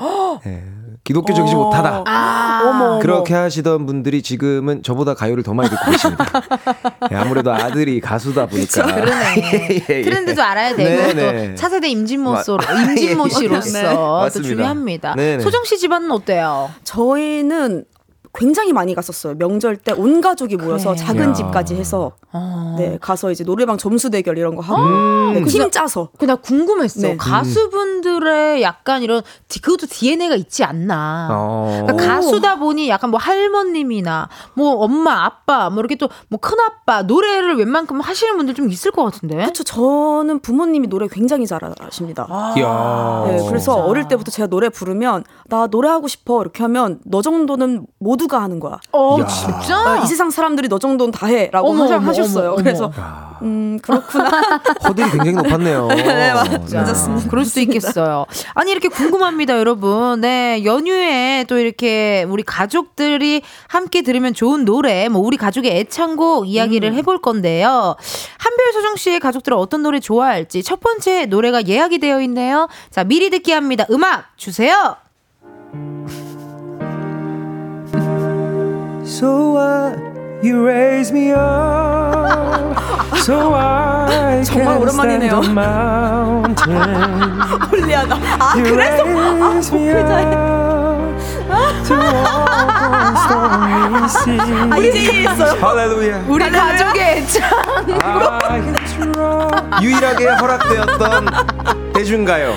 예, 기독교 적이지 못하다. 아. 어머. 그렇게 하시던 분들이 지금은 저보다 가요를 더 많이 듣고 계십니다. 예, 아무래도 아들이 가수다 보니까. 그러네. 예, 예. 트렌드도 알아야 되고 네네. 또 차세대 임진모씨로 마- 임진모 예, 씨로서 네. 또 맞습니다. 중요합니다. 네네. 소정 씨 집안은 어때요? 저희는 굉장히 많이 갔었어요. 명절 때 온 가족이 모여서 그래. 작은 야. 집까지 해서 어. 네 가서 이제 노래방 점수 대결 이런 거 하고 음. 네, 팀 짜서 그나 궁금했어. 네. 가수분들의 약간 이런 디- 그것도 DNA가 있지 않나. 어. 그러니까 가수다 보니 약간 뭐 할머님이나 뭐 엄마, 아빠, 뭐 이렇게 또 뭐 큰아빠 노래를 웬만큼 하시는 분들 좀 있을 것 같은데. 그렇죠. 저는 부모님이 노래 굉장히 잘하십니다. 이야. 네, 그래서 어릴 때부터 제가 노래 부르면 나 노래하고 싶어 이렇게 하면 너 정도는 모두가 하는 거야. 어, 야. 진짜? 아, 이 세상 사람들이 너 정도는 다 해라고 어머, 하셨어요. 어머, 어머. 그래서 야, 음 그렇구나. 허들이 굉장히 높았네요. 네, 맞- 네. 그럴 수 있겠어요. 아니 이렇게 궁금합니다, 여러분. 네 연휴에 또 이렇게 우리 가족들이 함께 들으면 좋은 노래, 뭐 우리 가족의 애창곡 이야기를 해볼 건데요. 한별 소정 씨의 가족들은 어떤 노래 좋아할지 첫 번째 노래가 예약이 되어 있네요. 자 미리 듣기 합니다. 음악 주세요. So what? You raise me up. So I 정말 can 오랜만이네요. stand on mountain. 홀리하다. 아 You 그래서 raise me up to walk on stormy seas. 아 이제 이해했어요. 할렐루야. 우리 가족의 애창. I. 유일하게 허락되었던 대중가요.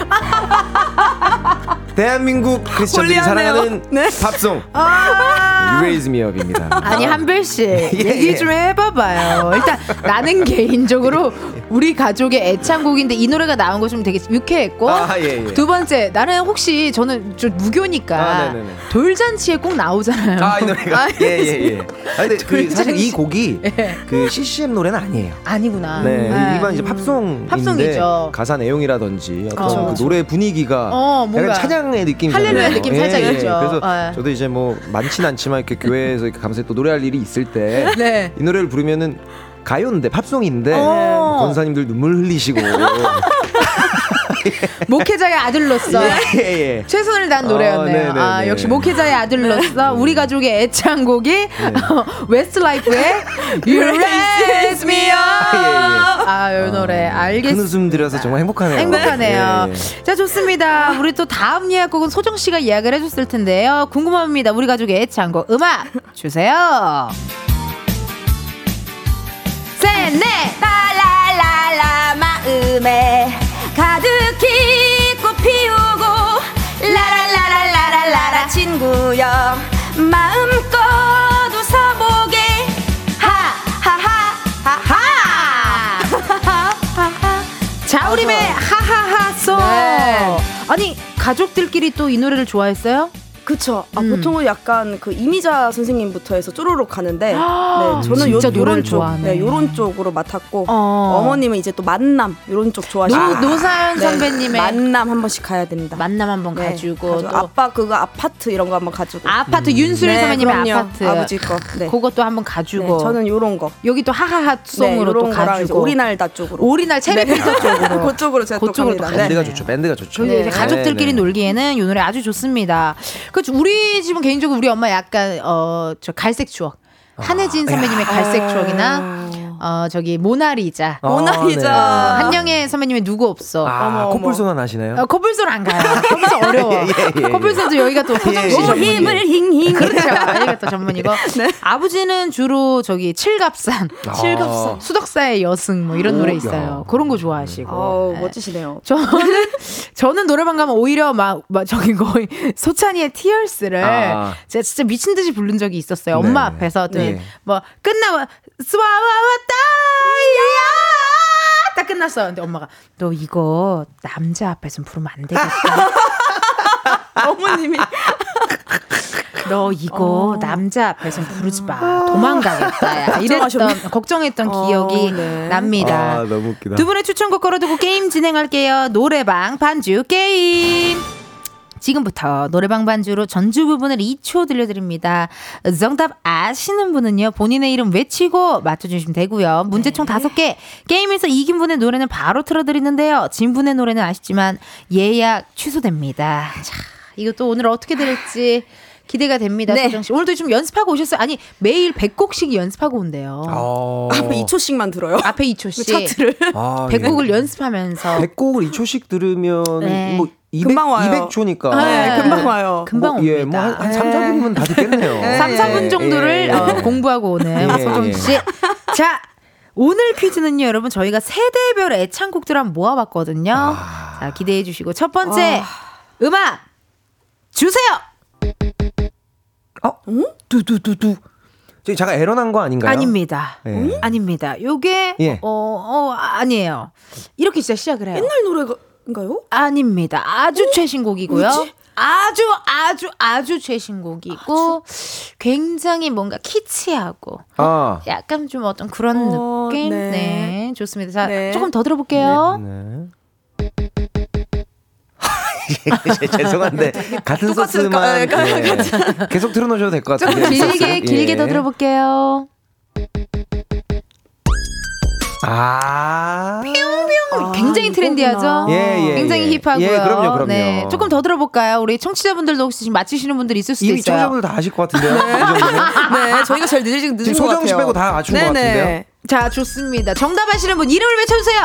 대한민국 크리스천들이 홀리하네요. 사랑하는 네. 팝송. You Raise Me Up입니다. 아니 한별 씨 얘기 예. 좀 해봐봐요. 일단 나는 개인적으로 우리 가족의 애창곡인데 이 노래가 나온 거 좀 되게 유쾌했고 아, 예, 예. 두 번째 나는 혹시 저는 좀 무교니까 아, 네네네. 돌잔치에 꼭 나오잖아요. 아, 이 노래가. 예, 예, 예. 아, 근데 그 사실 이 곡이 예. 그 CCM 노래는 아니에요. 아니구나. 네, 네. 일반 이제 팝송인데 팝송이죠. 가사 내용이라든지 어떤 그쵸, 그. 노래 분위기가 어, 뭔가 약간 찬양 의 느낌이 할렐루야 느낌 살짝 있죠. 그래서 네. 저도 이제 뭐 많진 않지만 이렇게 교회에서 이렇게 감사히 또 노래할 일이 있을 때 이 네. 노래를 부르면은 가요인데 팝송인데 어. 권사님들 눈물 흘리시고 목회자의 아들로서 예, 예. 최선을 다한 어, 노래였네요. 네네네. 아, 역시 목회자의 아들로서 우리 가족의 애창곡이 웨스트라이프의 You Raise Me Up. 예, 예. 아, 이 노래 큰 알겠습니다. 웃음 들여서 정말 행복하네요. 행복하네요. 예, 예. 자, 좋습니다. 우리 또 다음 예약곡은 소정 씨가 예약을 해줬을 텐데요. 궁금합니다. 우리 가족의 애창곡 음악 주세요. 셋, 넷. 라라라라 마음에 가득히 꽃 피우고 라라라라라라라 친구여 마음껏 웃어보게 하하하하하 자우림의 하하하송. 네. 아니, 가족들끼리 또 이 노래를 좋아했어요? 그쵸. 아, 음. 보통은 약간 그 이미자 선생님부터 해서 쪼로록 가는데, 네, 저는 진짜 요, 노래를 요런 쪽, 좋아하네. 네, 요런 쪽으로 맡았고, 어. 어. 머님은 이제 또 만남, 요런 쪽 좋아하시고. 노, 노사연 선배님의 만남 한 번씩 가야 됩니다. 만남 한번 네, 가지고 또 아빠 그거 아파트 이런 거 한번 가지고. 아파트 윤수일 네, 선배님의 그럼요. 아파트 아버지 거. 네. 그것도 한번 네, 가지고 저는 요런 거. 여기 또 하하하 송으로 요런 또 가지고 오리날다 쪽으로. 오리날 체리필터 쪽으로 그쪽으로 제가 또 그쪽으로 또 갑니다. 네. 밴드가 좋죠. 밴드가 좋죠. 저희 이제 네. 가족들끼리 네, 네. 놀기에는 이 노래 아주 좋습니다. 그 우리 집은 개인적으로 우리 엄마 약간 어 저 갈색 추억. 한혜진 선배님의 갈색 추억이나 어, 저기 모나리자. 아, 모나리자. 네. 한영애 선배님의 누구 없어. 아. 코뿔소나 나시나요? 어, 커플소로 안 가요. 커플소 어려워. 예, 예, 예. 커플소도 여기가 또 소정씨 예, 예. 전문이에요. 힘을 힝힝. 그렇죠. 여기가 또 전문이고. 네. 아버지는 주로 저기 칠갑산, 아. 칠갑산, 수덕사의 여승 뭐 이런 노래 있어요. 그런 거 좋아하시고. 어우, 네. 멋지시네요. 저는 저는 노래방 가면 오히려 막, 막 저기 거의 소찬이의 티얼스를 아. 제가 진짜 미친 듯이 부른 적이 있었어요. 엄마 네. 앞에서 또 네. 뭐 끝나고 스와와 와따 야! 딱 끝났어. 근데 엄마가 너 이거 남자 앞에서 부르면 안 되겠다. 어머님이. 너 이거 남자 앞에서 부르지 마. 도망가겠다. 야. 이랬던 걱정했던 어, 기억이 네. 납니다. 아, 너무 웃기다. 두 분의 추천곡 걸어두고 게임 진행할게요. 노래방 반주 게임. 지금부터 노래방 반주로 전주 부분을 2초 들려드립니다. 정답 아시는 분은요, 본인의 이름 외치고 맞춰주시면 되고요. 문제 총 다섯 개 게임에서 이긴 분의 노래는 바로 틀어드리는데요. 진 분의 노래는 아시지만 예약 취소됩니다. 자, 이것도 오늘 어떻게 될지 기대가 됩니다. 네. 씨. 오늘도 좀 연습하고 오셨어요? 아니, 매일 100곡씩 연습하고 온대요. 어. 앞에 2초씩만 들어요. 앞에 그 2초씩. 차트를. 아, 100곡을 예. 연습하면서 100곡을 2초씩 들으면 네. 뭐 200, 금방 와요. 200초니까. 네, 금방 와요. 금방 옵니다. 예, 뭐 한 한 3, 4분이면 다 듣겠네요. 네. 3, 4분 정도를 예. 어, 공부하고 오는 예, 소정 예. 씨. 자, 오늘 퀴즈는요, 여러분 저희가 세대별 애창곡들 한번 모아봤거든요. 아. 자, 기대해 주시고 첫 번째 아. 음악 주세요. 어? 두두두두. 저기 잠깐 에러 난 거 아닌가요? 아닙니다. 예. 아닙니다. 요게 예. 어, 어 아니에요. 이렇게 진짜 시작을 해요. 옛날 노래 인가요? 아닙니다. 아주 최신 곡이고요. 뭐지? 아주 아주 아주 최신 곡이고 굉장히 뭔가 키치하고 아. 약간 좀 어떤 그런 어, 느낌. 네. 네. 좋습니다. 자, 네. 조금 더 들어볼게요. 네. 죄송한데 같은 소스만 거- 예, 계속 틀어놓으셔도 될 것 같아요. 길게 소스. 길게 예. 더 들어볼게요. 아. 굉장히 이거구나. 트렌디하죠. 예, 예, 굉장히 예. 힙하고요. 예, 그럼요, 그럼요. 네, 조금 더 들어볼까요? 우리 청취자분들도 혹시 지금 맞히시는 분들이 있을 수도 이미 있어요. 청자분들 다 아실 것 같은데요. 이 정도면. 네, 저희가 제일 늦은, 늦은 지금 것 소정 씨 같아요. 빼고 다 맞춘 것 네네. 같은데요. 자, 좋습니다. 정답 아시는 분 이름을 외쳐주세요.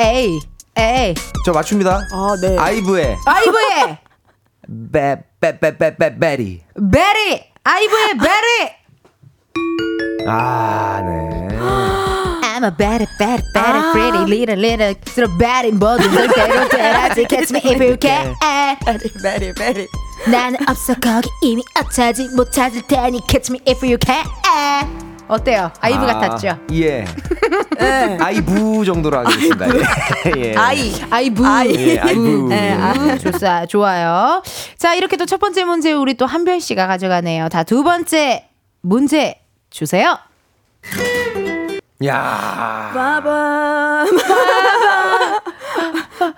에이, 에이, 저 맞춥니다. 아, 네. 아이브의 아이브의 베 베 베 베 베베 베리. 베리, 아이브의 베리. 아, 네. I'm a better, better, better, pretty little, little, little bad 모든 걸 때로 때라지 catch me if you can. 베리, 베리. 나는 없어 거기 이미 어쩌지 못 찾을 테니 catch me if you can. 어때요? 아이브 아, 같았죠? 예. 네. 아이브 정도로 하겠습니다. 예. 예. 아이. 아이브. 아이. 예, 아이브. 네, 아. 좋사, 좋아요. 자, 이렇게 또 첫 번째 문제 우리 또 한별 씨가 가져가네요. 다 두 번째 문제 주세요. 야. 빠밤.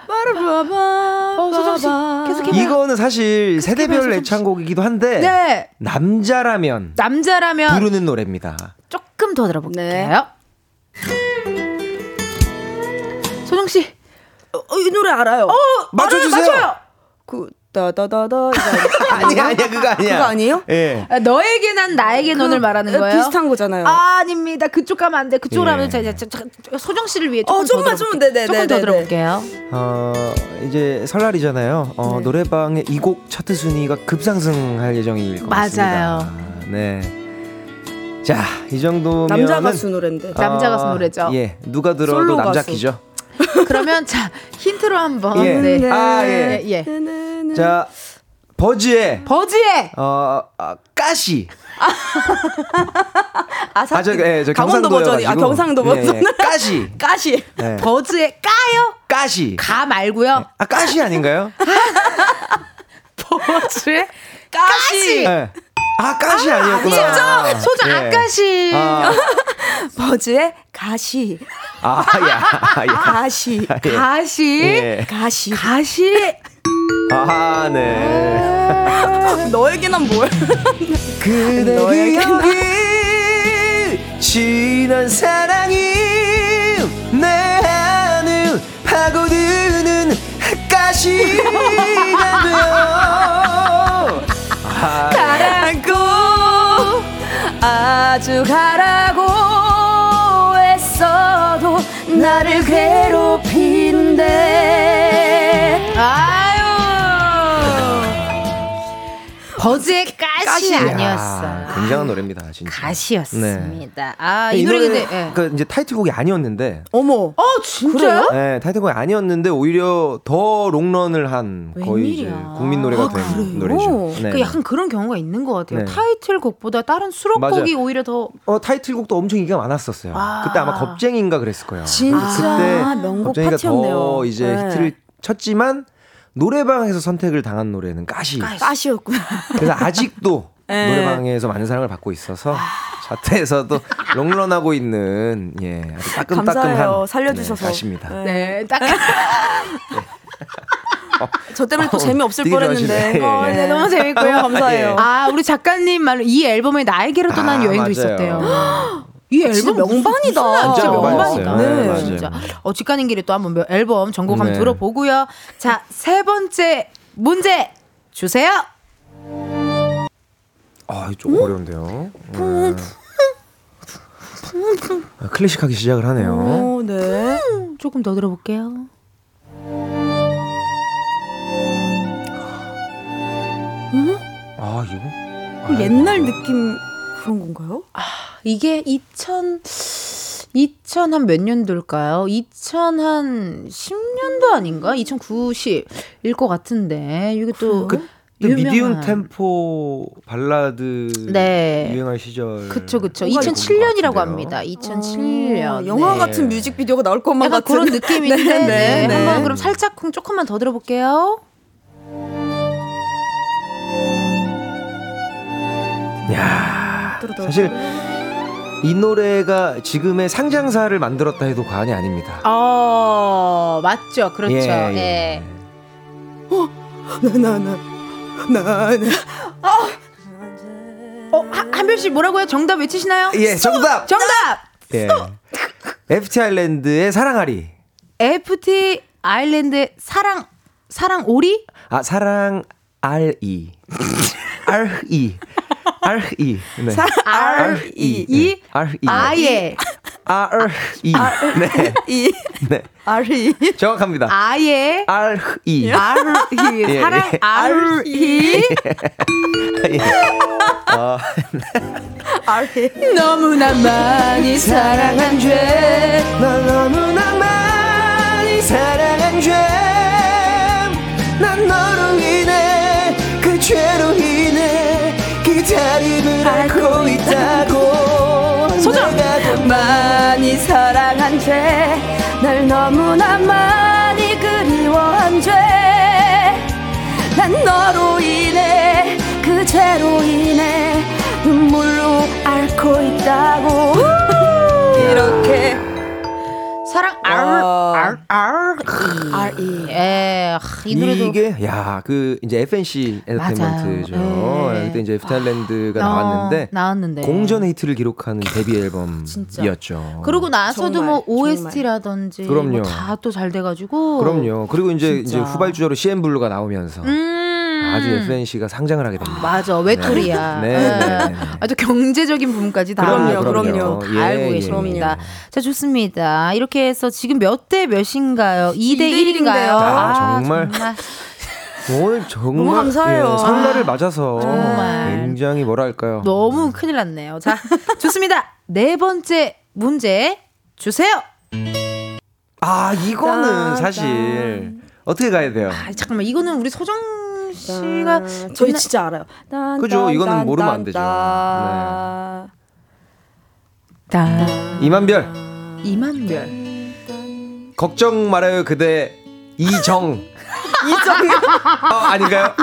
빠라바밤. 어, 소정 씨 계속 해 봐요. 이거는 사실 세대별 애창곡이기도 한데 네. 남자라면 남자라면 부르는 노래입니다. 조금 더 들어볼게요. 소정 씨. 어, 이 노래 알아요. 어. 알아요, 맞춰요. 그, 따다다다. 이거 아니야, 아니야, 그거 아니야. 그거 아니에요? 예. 아, 너에게 난 나에게 넌을 말하는 어, 거예요? 비슷한 거잖아요. 아, 아닙니다. 그쪽 가면 안 돼. 그쪽으로 예. 하면 자, 자, 자, 자, 소정 씨를 위해 조금 어, 더 좀만. 좀만, 네네, 조금 더 네네, 들어볼게요. 어, 이제 설날이잖아요. 어, 네. 노래방의 이 곡 차트 순위가 급상승할 예정일 것 맞아요. 같습니다. 네. 자, 이 정도면 남자 가수 노래인데. 남자 가수 노래죠. 예, 누가 들어도 남자. 키죠. 그러면 자 힌트로 한번. 예. 네. 아, 예. 예. 네. 자, 버즈의 버즈의 어, 아, 까시. 아, 사, 아, 저, 예, 저 강원도 버전이. 아. 경상도 예, 예. 버전. 까시. 까시. 예. 버즈의 까요? 까시. 가 말고요. 아, 까시 아닌가요? 버즈의 까시. 예. 아, 까시 아니었구나. 소정 예. 아까시. 아, 버즈의 가시. 아, 야, 야. 가시. 예. 가시. 예. 가시. 가시. 아, 네. 너에게 난 뭘? 그대 너에게 기억이 지난 사랑이 내 안을 파고드는 가시가 되어 아, 가져가라고 했어도 나를 괴롭힌대. 아. 버즈의 가시 가시. 아니었어. 야, 굉장한 노래입니다, 진짜. 가시였습니다. 아, 이, 노래 근데 예. 그 이제 타이틀곡이 아니었는데 어머 어, 진짜요? 네, 타이틀곡이 아니었는데 오히려 더 롱런을 한 거의 이제. 국민 노래가 아, 된 그래요? 노래죠. 네. 그 약간 그런 경우가 있는 것 같아요. 네. 타이틀곡보다 다른 수록곡이 맞아요. 오히려 더 어, 타이틀곡도 엄청 인기가 많았었어요. 아. 그때 아마 겁쟁인가 그랬을 거예요. 진짜 그때 명곡 겁쟁이가 파티였네요. 더 이제 네. 히트를 쳤지만 노래방에서 선택을 당한 노래는 까시. 가시였구나 그래서 아직도 네. 노래방에서 많은 사랑을 받고 있어서 자퇴에서도 롱런하고 있는 예 아주 따끔따끔한. 살려주셔서. 네, 가시입니다. 네. 네, 딱 저 때문에 또 어, 재미없을 되게 뻔했는데. 어, 네, 너무 재밌고요. 감사해요. 아, 우리 작가님 말로 이 앨범에 나에게로 떠난 아, 여행도 맞아요. 있었대요. 이 앨범 진짜 명반이다. 진짜 명반이다. 네, 네. 진짜. 어, 직관인길이 또 한번 몇- 앨범 전곡 한번 네. 들어보고요. 자, 세 번째 문제 주세요. 아, 이거 좀 어려운데요. 네. 아, 클래식하게 시작을 하네요. 어, 네. 조금 더 들어볼게요. 아, 이거? 그 옛날 느낌 그런 건가요? 이게 2000 2000 한 몇 년도일까요? 2000한 10년도 아닌가? 2090일 것 같은데 이게 또 그때 유명한. 미디움 템포 발라드 네. 유행할 시절. 그쵸 그쵸 뭔가 2007년이라고 같은데요. 합니다. 2007년 어, 영화 네. 같은 뮤직비디오가 나올 것만 약간 같은 그런 느낌인데 네, 네, 네, 네. 한번 그럼 살짝 조금만 더 들어볼게요. 야, 사실 이 노래가 지금의 상장사를 만들었다 해도 과언이 아닙니다. 어 맞죠 그렇죠. 예, 예. 예. 나나 나 나 나 어 한- 한별 씨 뭐라고요? 정답 외치시나요? 예, 정답. 정답. 예. FT 아일랜드의 사랑아리. FT 아일랜드 사랑 사랑 오리? 아, 사랑 R-E. R-E. R-E. 네. R-E. 네. R-E. 아예 R-E. 네. 이 네. 아리 정확합니다. 아예 R-E. R-E 예, 사랑 예. R-E 예. 어, 아리 너무나 많이 사랑한 죄널 너무나 많이 사랑한 죄. 난 너로 인해 그 죄로 인해 기다림을 앓고 있다고. 소정! 많이 사랑한 죄날 너무나 많이 그리워한 죄 난 너로 인해 그 죄로 인해 눈물로 앓고 있다고 이렇게 사랑 R R R R.E. 예, 하, 이 노래도 이게 야 그 이제 FNC 엔터테인먼트죠. 예. 그때 이제 FT아일랜드가 어, 나왔는데 나왔는데 공전의 히트를 기록하는 데뷔. 앨범이었죠. 그리고 나서도 정말, 뭐 OST라든지 그럼요. 다또 잘 돼가지고 그럼요. 그리고 이제 진짜. 이제 후발주자로 CN 블루가 나오면서 음. 아주 FNC가 상장을 하게 됩니다. 맞아 외톨이야. 네. 예. 네, 네, 네. 아주 경제적인 부분까지 다 그럼요, 그럼요. 다 예, 알고 예, 계십니다. 예. 자 좋습니다. 이렇게 해서 지금 몇 대 몇인가요? 2대 2대 1인가요? 아, 정말. 오늘 정말 너무 감사해요. 예, 설날을 맞아서 정말. 굉장히 뭐랄까요. 너무 큰일 났네요. 자 좋습니다. 네 번째 문제 주세요. 아 이거는 짠, 사실 어떻게 가야 돼요? 아 잠깐만 이거는 우리 소정 씨가 저희 진짜 알아요. 딴, 그죠, 딴, 이거는 딴, 모르면 딴, 안 되죠. 딴. 다 이만별. 이만별. 걱정 말아요 그대. 이정. 이정이 어, 아닌가요?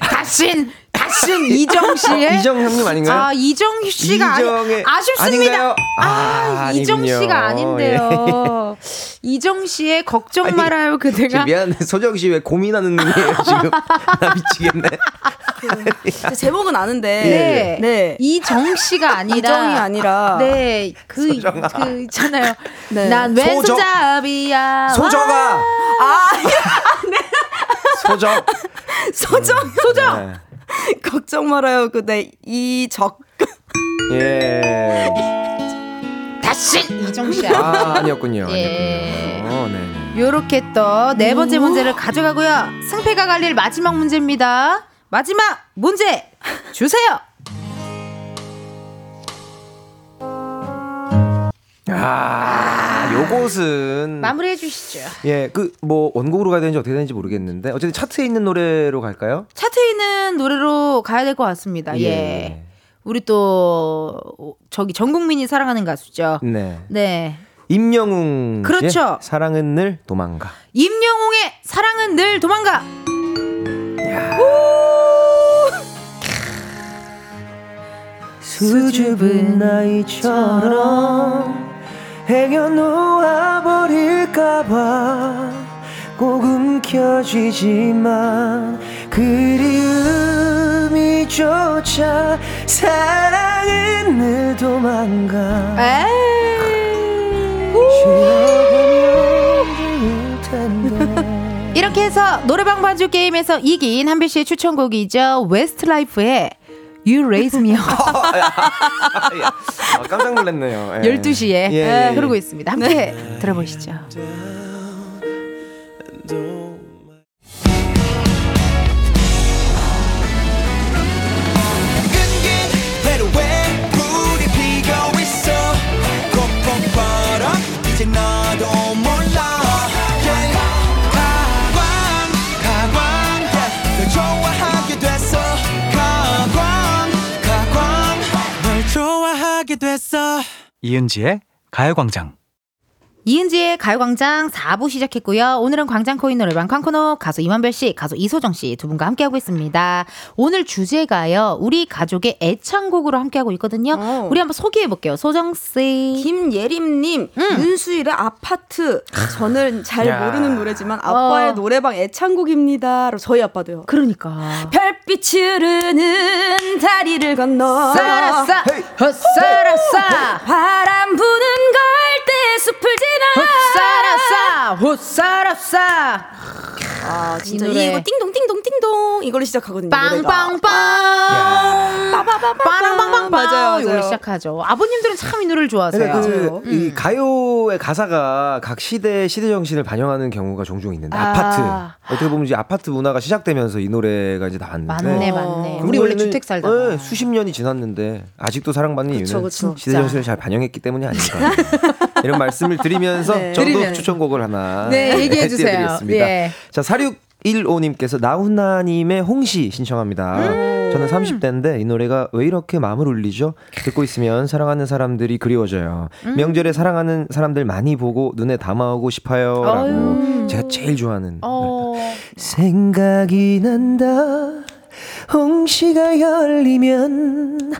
다신 다신 이정 씨의 이정 형님 아닌가요? 아 이정 씨가 아니, 이정의- 아쉽습니다. 아닌가요? 아, 아, 이정. 예. 씨가 아닌데요. 이정 씨의 걱정 아니, 말아요 그대가 미안한데 소정 씨 왜 고민하는 눈이에요 지금 나 미치겠네. 제 제목은 아는데 네. 네. 이정 씨가 아니라 이정이 아니라 네그 그 있잖아요. 네. 난. 왼손잡이야. 소정아 아 소정 소정 소정 네. 걱정 말아요 그대 이 적 예. 자신 이정씨. 아, 아니었군요. 예. 아니었군요. 네. 요렇게 또 네 번째 문제를 가져가고요. 승패가 갈릴 마지막 문제입니다. 마지막 문제 주세요. 아, 요것은 마무리해 주시죠. 예, 그 뭐 원곡으로 가야 되는지 어떻게 되는지 모르겠는데 어쨌든 차트에 있는 노래로 갈까요? 차트에 있는 노래로 가야 될 것 같습니다. 예. 우리 또 저기 전 국민이 사랑하는 가수죠. 네. 네. 임영웅 그렇죠. 사랑은 늘 도망가. 임영웅의 사랑은 늘 도망가. 수줍은 아이처럼 행여 놓아버릴까봐 꼭 움켜쥐지만 그리움이 쫓아 사랑은 늘 도망가. 이렇게 해서 노래방 반주 게임에서 이긴 한별 씨의 추천곡이죠. 웨스트라이프의 You Raise Me Up. 아, 깜짝 놀랐네요. 예. 12시에 예, 예, 예. 흐르고 있습니다. 함께 들어보시죠. 이은지의 가요광장. 이은지의 가요광장 4부 시작했고요. 오늘은 광장코인 노래방 쾅코노 가수 이만별 씨, 가수 이소정 씨 두 분과 함께하고 있습니다. 오늘 주제가요. 우리 가족의 애창곡으로 함께하고 있거든요. 어. 우리 한번 소개해볼게요. 소정 씨. 김예림님 음. 윤수일의 아파트 저는 잘 야. 모르는 노래지만 아빠의 어. 노래방 애창곡입니다. 저희 아빠도요. 그러니까. 별빛 흐르는 다리를 건너 싸라싸, 헛싸라싸, 바람 부는 갈대 숲을 지나 헛싸라싸, 헛싸라싸. 아 진짜 이. 이거 띵동 띵동 띵동 이걸로 시작하거든요. 빵빵빵. 빵빵빵빵. 맞아요, 이걸로. 시작하죠. 아버님들은 참 이 노래를 좋아하세요. 그러니까 그, 음. 이 가요의 가사가 각 시대 시대 정신을 반영하는 경우가 종종 있는데 아. 파트 어떻게 보면 이제 아파트 문화가 시작되면서 이 노래가 이제 나왔는데 맞네, 어. 맞네. 그 우리 원래 주택 살다가. 네, 수십 년이 지났는데 아직도 사랑받는 그쵸, 이유는 그쵸. 시대 정신을 잘 반영했기 때문이 아닌가 이런 말씀을 드리면서 네. 저도 드리면. 추천곡을 하나 네, 얘기해 주세요. 예. 자, 4615님께서 나훈아님의 홍시 신청합니다. 음. 저는 30대인데 이 노래가 왜 이렇게 마음을 울리죠? 듣고 있으면 사랑하는 사람들이 그리워져요. 음. 명절에 사랑하는 사람들 많이 보고 눈에 담아오고 싶어요. 라고. 제가 제일 좋아하는. 어. 생각이 난다. 홍시가 열리면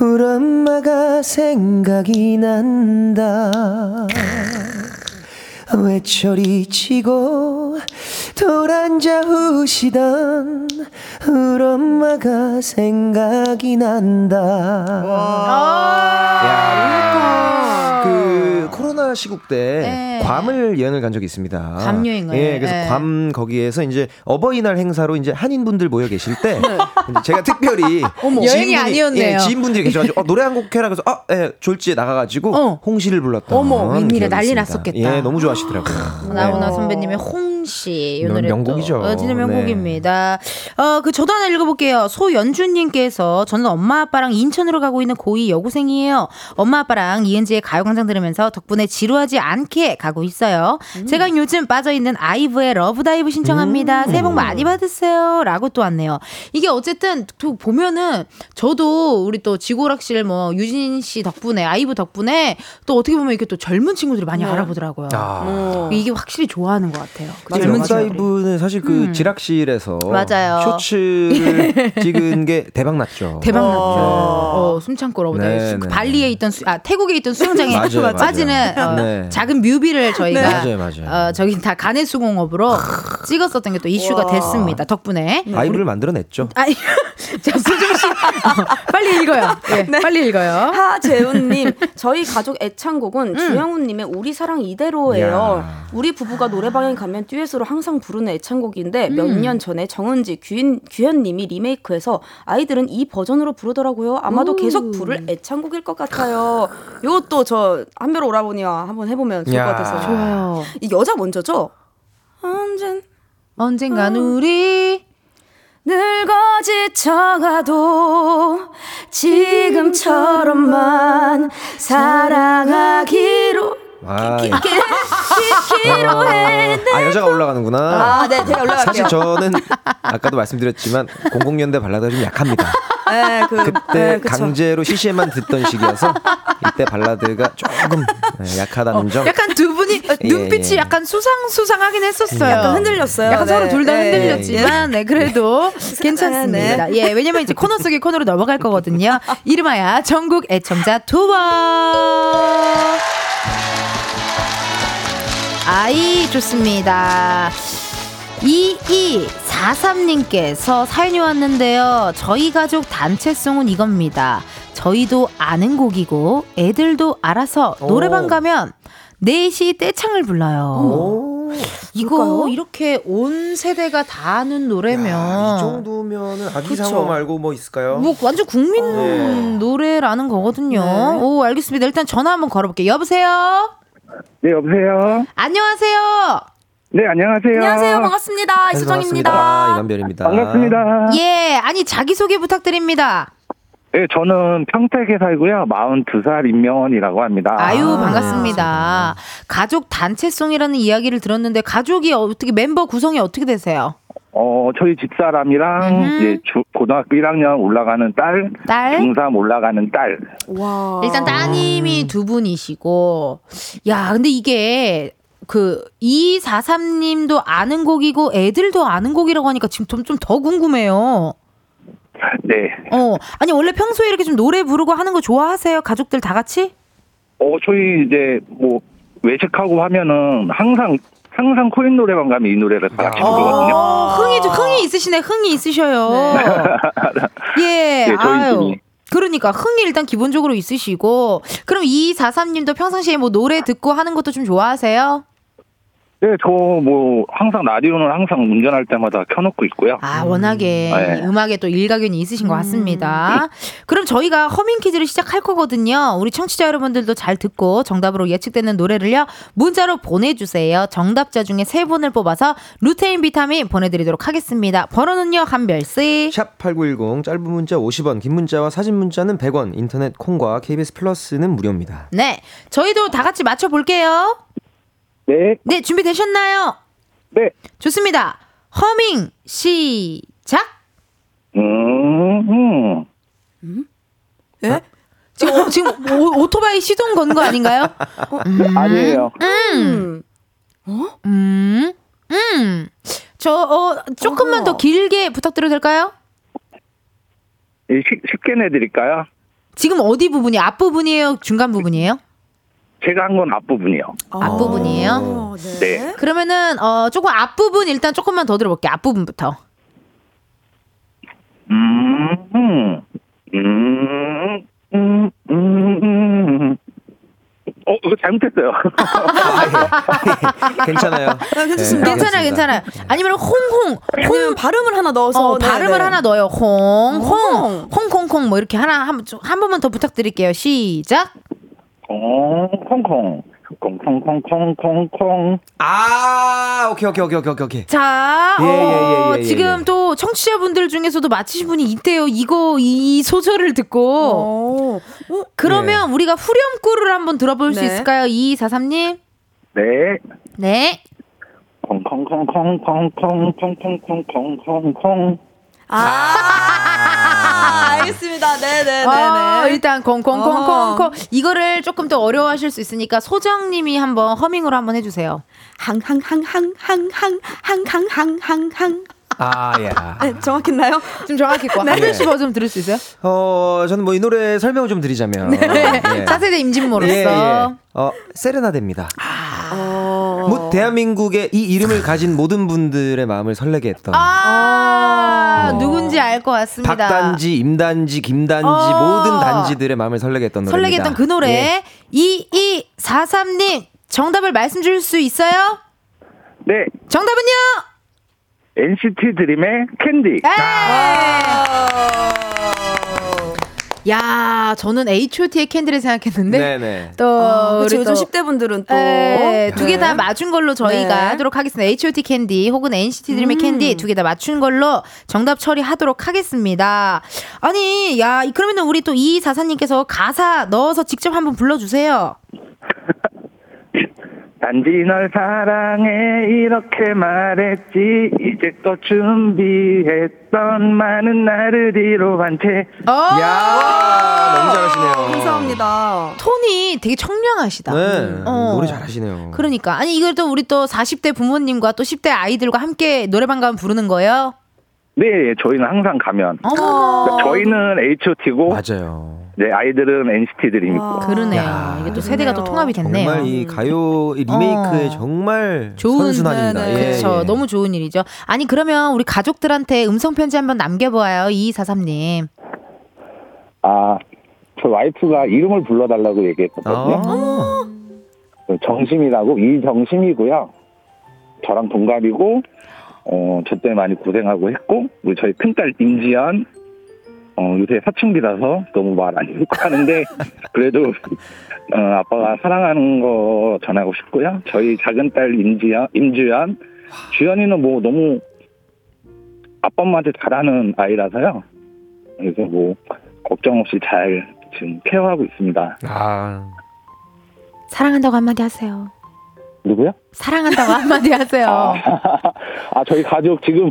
우리 엄마가 생각이 난다. 외철이 치고 돌아앉아 우시던 우리 엄마가 생각이 난다. 야, 그 코로나 시국 때 네. 괌을 여행을 간 적이 있습니다. 괌 여행을. 예, 그래서 네. 괌 거기에서 이제 어버이날 행사로 이제 한인분들 모여 계실 때 이제 제가 특별히 여행이 지인분이- 아니었네요. 예, 지인분들이 계셔가지고 어, 노래 한 곡 해라 그래서 아, 예, 졸지에 나가가지고 어. 홍시를 불렀던 어머, 웬일에 난리 있습니다. 났었겠다. 예, 너무 좋아 하시더라고요. 나훈아 네. 선배님의 홍 시이 명- 노래 명곡이죠. 어, 진짜 네. 명곡입니다. 어, 그 저도 하나 읽어볼게요. 소연주님께서 저는 엄마 아빠랑 인천으로 가고 있는 고2 여고생이에요. 엄마 아빠랑 이은지의 가요광장 들으면서 덕분에 지루하지 않게 가고 있어요. 음. 제가 요즘 빠져 있는 아이브의 Love Dive 신청합니다. 새해 복 많이 받으세요.라고 또 왔네요. 이게 어쨌든 또 보면은 저도 우리 또 지구락실 뭐 유진 씨 덕분에 아이브 덕분에 또 어떻게 보면 이렇게 또 젊은 친구들이 많이 네. 알아보더라고요. 아. 어. 이게 확실히 좋아하는 것 같아요. 그 젊은. Love Dive는 사실 그 지락실에서 음. 맞아요. 쇼츠를 찍은 게 대박 났죠. 대박 났죠. 어. 어, 숨참고 Love Dive. 네, 수- 네. 발리에 있던 수, 아 태국에 있던 수영장에 맞아요, 맞아요. 빠지는 어, 네. 작은 뮤비를 저희가 맞아요, 맞아요. 어, 저기 약간의 수공업으로 찍었었던 게 또 이슈가 와. 됐습니다. 덕분에. 아이브를 만들어냈죠. 아이, 자 수정 씨, 어, 빨리 읽어요. 예, 빨리 읽어요. 하재훈님, 저희 가족 애창곡은 음. 주영훈님의 우리 사랑 이대로예요. 야. 우리 부부가 노래방에 가면 듀엣 듀엣으로 항상 부르는 애창곡인데 몇 년 전에 정은지 규현 규현님이 리메이크해서 아이들은 이 버전으로 부르더라고요. 아마도 계속 부를 애창곡일 것 같아요. 이것도 저 한별 오라버니와 한번 해보면 좋을 것 야. 같아서. 좋아요. 이 여자 먼저죠? 언젠 언젠간 우리 늙어 지쳐가도 지금처럼만 사랑하기로 아, 예. 기로 해. 아 여자가 올라가는구나. 아, 네, 제가 올라갈게요. 사실 저는 아까도 말씀드렸지만 00년대 발라드가 좀 약합니다. 네, 그, 그때 네. 강제로 CC에만 듣던 시기여서 이때 발라드가 조금 네, 약하다는 점. 약간 두 분이 예, 눈빛이 예. 약간 수상수상하긴 했었어요. 약간 흔들렸어요. 약간 네. 서로 둘다 네. 흔들렸지만, 네, 그래도 괜찮습니다. 예, 왜냐면 이제 코너 속의 코너로 넘어갈 거거든요. 이름하여 전국 애청자 투어. 아이, 좋습니다. 2243님께서 사연이 왔는데요. 저희 가족 단체송은 이겁니다. 저희도 아는 곡이고 애들도 알아서 노래방 오. 가면 넷이 떼창을 불러요. 오, 이거 그럴까요? 이렇게 온 세대가 다 아는 노래면 야, 이 정도면은 아기상어 말고 뭐 있을까요? 뭐 완전 국민 네. 노래라는 거거든요. 네. 오 알겠습니다. 일단 전화 한번 걸어볼게요. 여보세요. 네, 여보세요. 안녕하세요. 네, 안녕하세요. 안녕하세요. 반갑습니다. 반갑습니다. 이수정입니다. 이만별입니다. 반갑습니다. 예, 아니 자기 소개 부탁드립니다. 네, 저는 평택에 살고요. 42살 임명원이라고 합니다. 아유 네, 반갑습니다. 가족 단체송이라는 이야기를 들었는데 가족이 어떻게 멤버 구성이 어떻게 되세요? 어, 저희 집사람이랑 음흠. 이제 주, 고등학교 1학년 올라가는 딸, 딸? 중3 올라가는 딸. 와. 일단 따님이 두 분이시고 야 근데 이게 그 243님도 아는 곡이고 애들도 아는 곡이라고 하니까 지금 좀 좀 더 궁금해요. 네. 어 아니 원래 평소에 이렇게 좀 노래 부르고 하는 거 좋아하세요? 가족들 다 같이? 어, 저희 이제 뭐 외식하고 하면은 항상 항상 코인 노래방 가면 이 노래를 다 같이 부르거든요. 어, 흥이 좀 흥이 있으시네. 흥이 있으셔요. 예. 네, 저희 아유. 팀이. 그러니까 흥이 일단 기본적으로 있으시고 그럼 243님도 평상시에 뭐 노래 듣고 하는 것도 좀 좋아하세요? 네, 저 뭐 항상 라디오는 항상 운전할 때마다 켜놓고 있고요. 아, 워낙에 네. 이 음악에 또 일가견이 있으신 것 같습니다. 그럼 저희가 허밍 퀴즈를 시작할 거거든요. 우리 청취자 여러분들도 잘 듣고 정답으로 예측되는 노래를요. 문자로 보내주세요. 정답자 중에 세 분을 뽑아서 루테인 비타민 보내드리도록 하겠습니다. 번호는요, 한별 씨. 샵 8910 짧은 문자 50원, 긴 문자와 사진 문자는 100원, 인터넷 콩과 KBS 플러스는 무료입니다. 네. 저희도 다 같이 맞춰 볼게요. 네, 네, 준비되셨나요? 네. 좋습니다. 허밍, 시작! 음, 음. 예? 지금, 어, 지금 오, 오토바이 시동 건 거 아닌가요? 아니에요. 음, 음, 음. 저, 어, 조금만 더 길게 부탁드려도 될까요? 예, 쉽- 쉽게 내 드릴까요? 지금 어디 부분이 앞부분이에요? 중간 부분이에요? 제가 한 건 앞부분이요. 앞부분이에요? 어, 네. 네. 그러면은, 어, 조금 앞부분 일단 조금만 더 들어볼게요. 앞부분부터. 음, 음, 음, 음, 음, 음. 어, 이거 잘못했어요. 괜찮아요. 괜찮습니다. 네, 괜찮아요. 괜찮아요. 아니면 홍홍, 아니면 발음을 하나 넣어서 어, 네, 발음을 네. 하나 넣어요. 홍, 홍, 홍. 홍콩콩 뭐 이렇게 하나 한, 좀- 한 번만 더 부탁드릴게요. 시작. 어, 콩콩. 콩 콩콩콩콩콩콩. 아, 오케이, 오케이, 오케이, 오케이, 오케이. 자, 예, 예, 어, 예, 예, 예, 지금 예. 또 청취자분들 중에서도 맞히신 분이 있대요. 이거 이 소절을 듣고. 어. 그러면 우리가 후렴구를 한번 들어볼 수 네. 있을까요? 2243님. 네. 네. 콩콩콩콩콩콩콩콩콩콩콩콩. 아, 알겠습니다. 네네네. 어, 일단 콩콩콩콩콩. 이거를 조금 더 어려워하실 수 있으니까 소정님이 한번 허밍으로 한번 해주세요. 항항항항항항항항항항. 아, 예. 네, 정확했나요? 좀 정확했고 네. 한별 씨 버전 들을 수 있어요? 어, 저는 뭐 이 노래 설명을 좀 드리자면. 예. 차세대 임진모로서. 예, 예. 어, 세레나데입니다. 어. 뭐 대한민국의 이 이름을 가진 모든 분들의 마음을 설레게 했던 아, 어. 누군지 알 것 같습니다. 박단지, 임단지, 김단지 어. 모든 단지들의 마음을 설레게 했던 노래입니다. 설레게 했던 그 노래. 예. 2243님 정답을 말씀 주실 수 있어요? 네, 정답은요? NCT 드림의 캔디. 야, 저는 H.O.T의 캔디를 생각했는데 네네. 또 아, 그치, 우리 요즘 또 10대 분들은 또 네, 두개다 네. 맞춘 걸로 저희가 네. 하도록 하겠습니다. H.O.T 캔디 혹은 NCT 드림의 음. 캔디 두 개 다 맞춘 걸로 정답 처리하도록 하겠습니다. 아니, 야, 그러면 우리 또 이사사님께서 가사 넣어서 직접 한번 불러주세요. 단지 널 사랑해 이렇게 말했지 이제 또 준비했던 많은 나를 뒤로 한채 어, 야 너무 잘하시네요. 감사합니다. 톤이 되게 청량하시다. 네. 어. 노래 잘하시네요. 그러니까 아니 이걸 또 우리 또 40대 부모님과 또 10대 아이들과 함께 노래방 가면 부르는 거예요? 네 저희는 항상 가면 어머. 그러니까 저희는 H.O.T고 맞아요. 네 아이들은 NCT 드림이고 와. 그러네요. 야, 이게 또 세대가 또 그러네요. 통합이 됐네요. 정말 이 가요 이 리메이크에 어. 정말 좋은 선순환입니다. 네, 네. 예, 그렇죠. 예. 너무 좋은 일이죠. 아니 그러면 우리 가족들한테 음성 편지 한번 남겨보아요. 2243님. 아 저 와이프가 이름을 불러달라고 얘기했거든요 아. 그 정심이라고 이정심이고요 저랑 동갑이고 어, 저 때문에 많이 고생하고 했고 우리 저희 큰딸 임지연 어, 요새 사춘기라서 너무 말 안 듣고 하는데 그래도 어, 아빠가 사랑하는 거 전하고 싶고요 저희 작은 딸 임지연 임주연 주연이는 뭐 너무 아빠 엄마한테 잘하는 아이라서요 그래서 뭐 걱정 없이 잘 지금 케어하고 있습니다 아. 사랑한다고 한마디 하세요. 누구요? 사랑한다고 한마디 하세요. 아 저희 가족 지금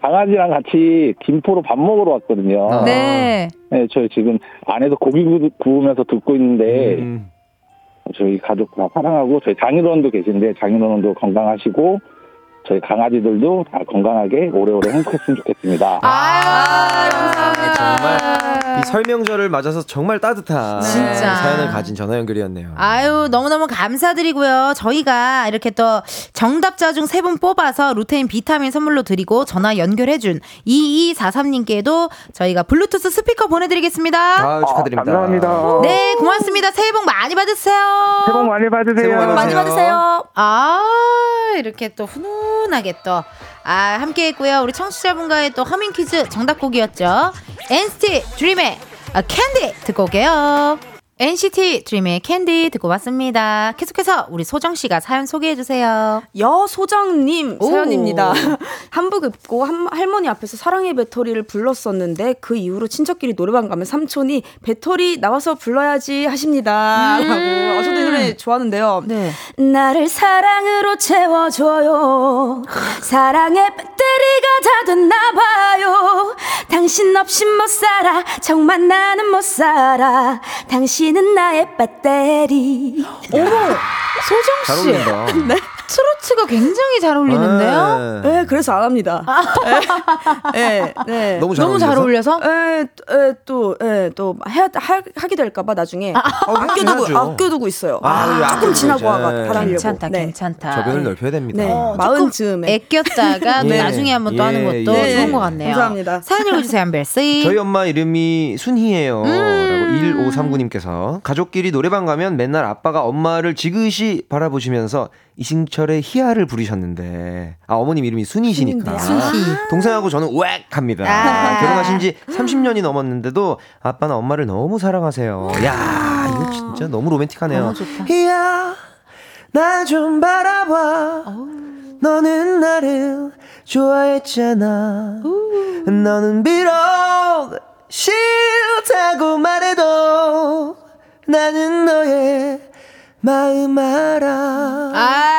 강아지랑 같이 김포로 밥 먹으러 왔거든요. 아. 네. 네, 저희 지금 안에서 고기 구- 구우면서 듣고 있는데 음. 저희 가족 다 사랑하고 저희 장인어른도 계신데 장인어른도 건강하시고 저희 강아지들도 다 건강하게 오래오래 행복했으면 좋겠습니다. 아, 정말 이 설명절을 맞아서 정말 따뜻한 진짜. 사연을 가진 전화 연결이었네요. 아유, 너무너무 감사드리고요. 저희가 이렇게 또 정답자 중 세 분 뽑아서 루테인 비타민 선물로 드리고 전화 연결해준 2243님께도 저희가 블루투스 스피커 보내드리겠습니다. 아, 축하드립니다. 감사합니다. 네, 고맙습니다. 새해 복 많이 받으세요. 새해 복 많이 받으세요. 새해 복 많이 많이 받으세요. 아, 이렇게 또 훈훈하게 또, 아, 함께 했고요. 우리 청취자분과의 또 허밍 퀴즈 정답곡이었죠. NCT 드림의 아, 캔디 듣고 올게요. NCT 드림의 캔디 듣고 왔습니다. 계속해서 우리 소정 씨가 사연 소개해 주세요. 여소정님 오. 사연입니다. 한복 입고 한- 할머니 앞에서 사랑의 배터리를 불렀었는데 그 이후로 친척끼리 노래방 가면 삼촌이 배터리 나와서 불러야지 하십니다. 라고 아, 저도 이 노래 좋아하는데요. 네. 나를 사랑으로 채워줘요. 사랑의 배터리가 다 됐나봐요. 당신 없이 못 살아. 정말 나는 못 살아. 당신 은 나의 배터리. 어머, 잘 소정씨. 어울린다. 트로트가 굉장히 잘 어울리는데요? 네. 네, 그래서 안 합니다. 네, 네. 너무 잘 너무 잘 어울려서? 에, 에, 또, 에, 또, 해야, 하, 하게 될까봐 나중에. 아껴두고, 해야죠. 아껴두고 있어요. 아, 조금 아껴두고 지나고. 와가 네. 받아려고. 괜찮다, 네. 괜찮다. 저변을 넓혀야 됩니다. 네. 어, 마흔 조금 즈음에. 애꼈다가 예. 나중에 한번 또 하는 예, 것도 예. 좋은 것 같네요. 감사합니다. 사연 읽어주세요, 한별씨. 저희 엄마 이름이 순희예요. 음. 라고 1539님께서 가족끼리 노래방 가면 맨날 아빠가 엄마를 지그시 바라보시면서 이승철의 희야를 부르셨는데 아 어머님 이름이 순희시니까 순희. 동생하고 저는 우액 합니다. 아. 결혼하신 지 30년이 넘었는데도 아빠는 엄마를 너무 사랑하세요. 야 이거 진짜 너무 로맨틱하네요. 너무. 희야 나 좀 바라봐 너는 나를 좋아했잖아 너는 비록 싫다고 말해도 나는 너의 마음 알아 아.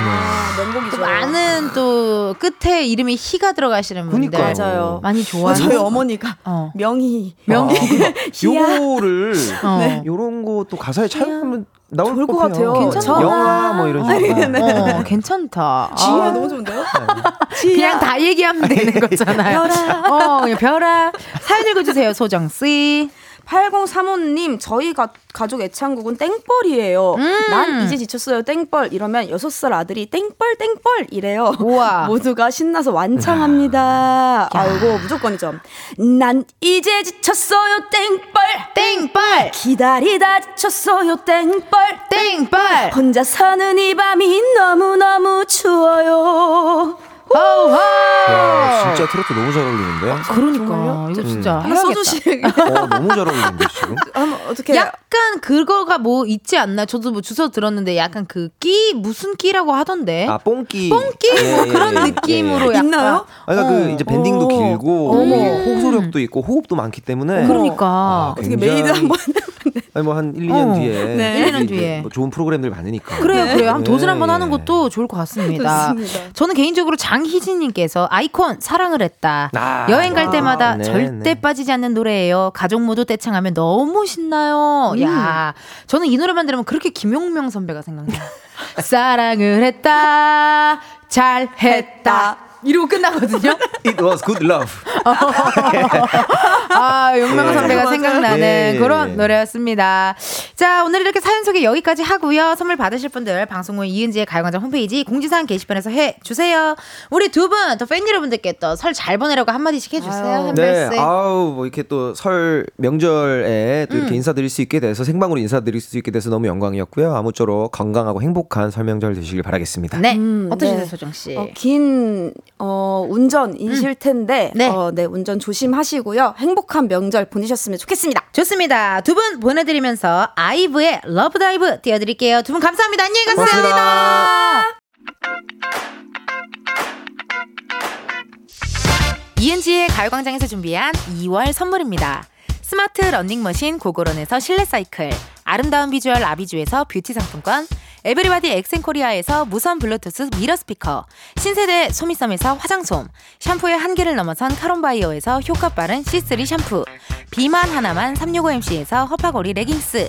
아, 또 명곡이죠. 많은 또 끝에 이름이 희가 들어가시는 분들. 맞아요. 많이 어, 좋아요. 저희 어머니가 어. 명희. 명이 희야. 요거를 어. 네. 요런 거 또 가사에 차용하면 나올 좋을 것. 같아요. 괜찮아. 영화 뭐 이런 식으로 어, 괜찮다. 지혜 아, 너무 좋은데요? 그냥 다 얘기하면 되는 거잖아요. 어, 그냥 별아. 사연 읽어주세요, 소정 씨. 8035님, 저희 가, 가족 애창곡은 땡벌이에요. 음. 난 이제 지쳤어요, 땡벌. 이러면 6살 아들이 땡벌, 땡벌 이래요. 우와. 모두가 신나서 완창합니다. 아이고, 무조건이죠. 난 이제 지쳤어요, 땡벌. 땡벌! 기다리다 지쳤어요, 땡벌. 땡벌! 혼자 사는 이 밤이 너무너무 추워요. 호호! 야, 진짜 트로트 너무 잘 어울리는데? 그러니까. 이거 진짜. 하나 해야겠다. 써주실 어, 너무 잘 어울리는데, 지금? 한번 어떻게 약간 그거가 뭐 있지 않나요? 저도 뭐 주워 들었는데 약간 그 끼, 무슨 끼라고 하던데. 아, 뽕끼. 뽕끼? 예, 뭐 예, 그런 예, 느낌으로 예. 약간. 있나요? 아, 그러니까 어. 그 이제 밴딩도 오. 길고 어머. 이게 호소력도 있고 호흡도 많기 때문에 그러니까. 아, 어떻게 굉장히- 메이드 한번 아니 뭐 한 1, 2년 어. 뒤에 네. 1, 2년 이제 뒤에. 뭐 좋은 프로그램들 많으니까. 그래요, 그래요. 한번 네. 도전 한번 하는 것도 좋을 것 같습니다. 좋습니다. 저는 개인적으로 장희진 님께서 아이콘 사랑을 했다. 아, 여행 갈 아, 때마다 네, 절대 네. 빠지지 않는 노래예요. 가족 모두 떼창하면 너무 신나요. 음. 야, 저는 이 노래만 들으면 그렇게 김용명 선배가 생각나요. 사랑을 했다, 잘했다. 이러고 끝나거든요. It was good love. 아, 용명 예. 선배가 맞아요. 생각나는 예. 그런 노래였습니다. 자, 오늘 이렇게 사연 소개 여기까지 하고요. 선물 받으실 분들 방송 후 이은지의 가요광장 홈페이지 공지사항 게시판에서 해 주세요. 우리 두 분 또 팬 여러분들께 또 설 잘 보내라고 한마디씩 해주세요. 아유. 네, 아우 뭐 이렇게 또 설 명절에 또 음. 이렇게 인사드릴 수 있게 돼서 생방으로 인사드릴 수 있게 돼서 너무 영광이었고요. 아무쪼록 건강하고 행복한 설 명절 되시길 바라겠습니다. 네, 음, 어떠세요, 네. 소정 씨? 어, 긴 어, 운전이실 텐데 네. 어, 네 운전 조심하시고요. 행복한 명절 보내셨으면 좋겠습니다. 좋습니다. 두 분 보내드리면서 아이브의 Love Dive 띄워드릴게요. 두 분 감사합니다. 안녕히 가세요. 고맙습니다. 이은지의 가요광장에서 준비한 2월 선물입니다. 스마트 러닝머신 고고런에서 실내 사이클, 아름다운 비주얼 아비주에서 뷰티 상품권, 에브리바디 엑센코리아에서 무선 블루투스 미러 스피커, 신세대 소미섬에서 화장솜, 샴푸의 한계를 넘어선 카론바이어에서 효과 빠른 C3 샴푸, 비만 하나만 365MC에서 허파고리 레깅스,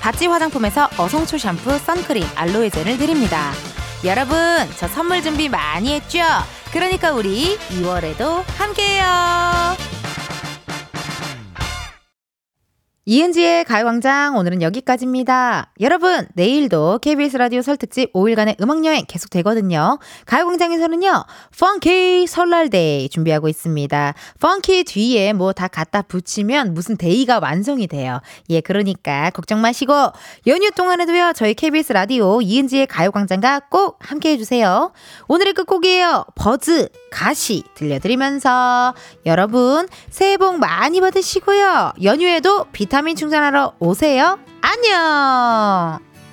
바찌 화장품에서 어성초 샴푸, 선크림, 알로에 젤을 드립니다. 여러분, 저 선물 준비 많이 했죠? 그러니까 우리 2월에도 함께해요. 이은지의 가요광장 오늘은 여기까지입니다. 여러분 내일도 KBS 라디오 설 특집 5일간의 음악여행 계속 되거든요. 가요광장에서는요. funky 설날 day 준비하고 있습니다. funky 뒤에 뭐 다 갖다 붙이면 무슨 day가 완성이 돼요. 예 그러니까 걱정 마시고 연휴 동안에도요. 저희 KBS 라디오 이은지의 가요광장과 꼭 함께 해주세요. 오늘의 끝곡이에요. 버즈 가시 들려드리면서 여러분 새해 복 많이 받으시고요. 연휴에도 비타민 충전하러 오세요. 안녕!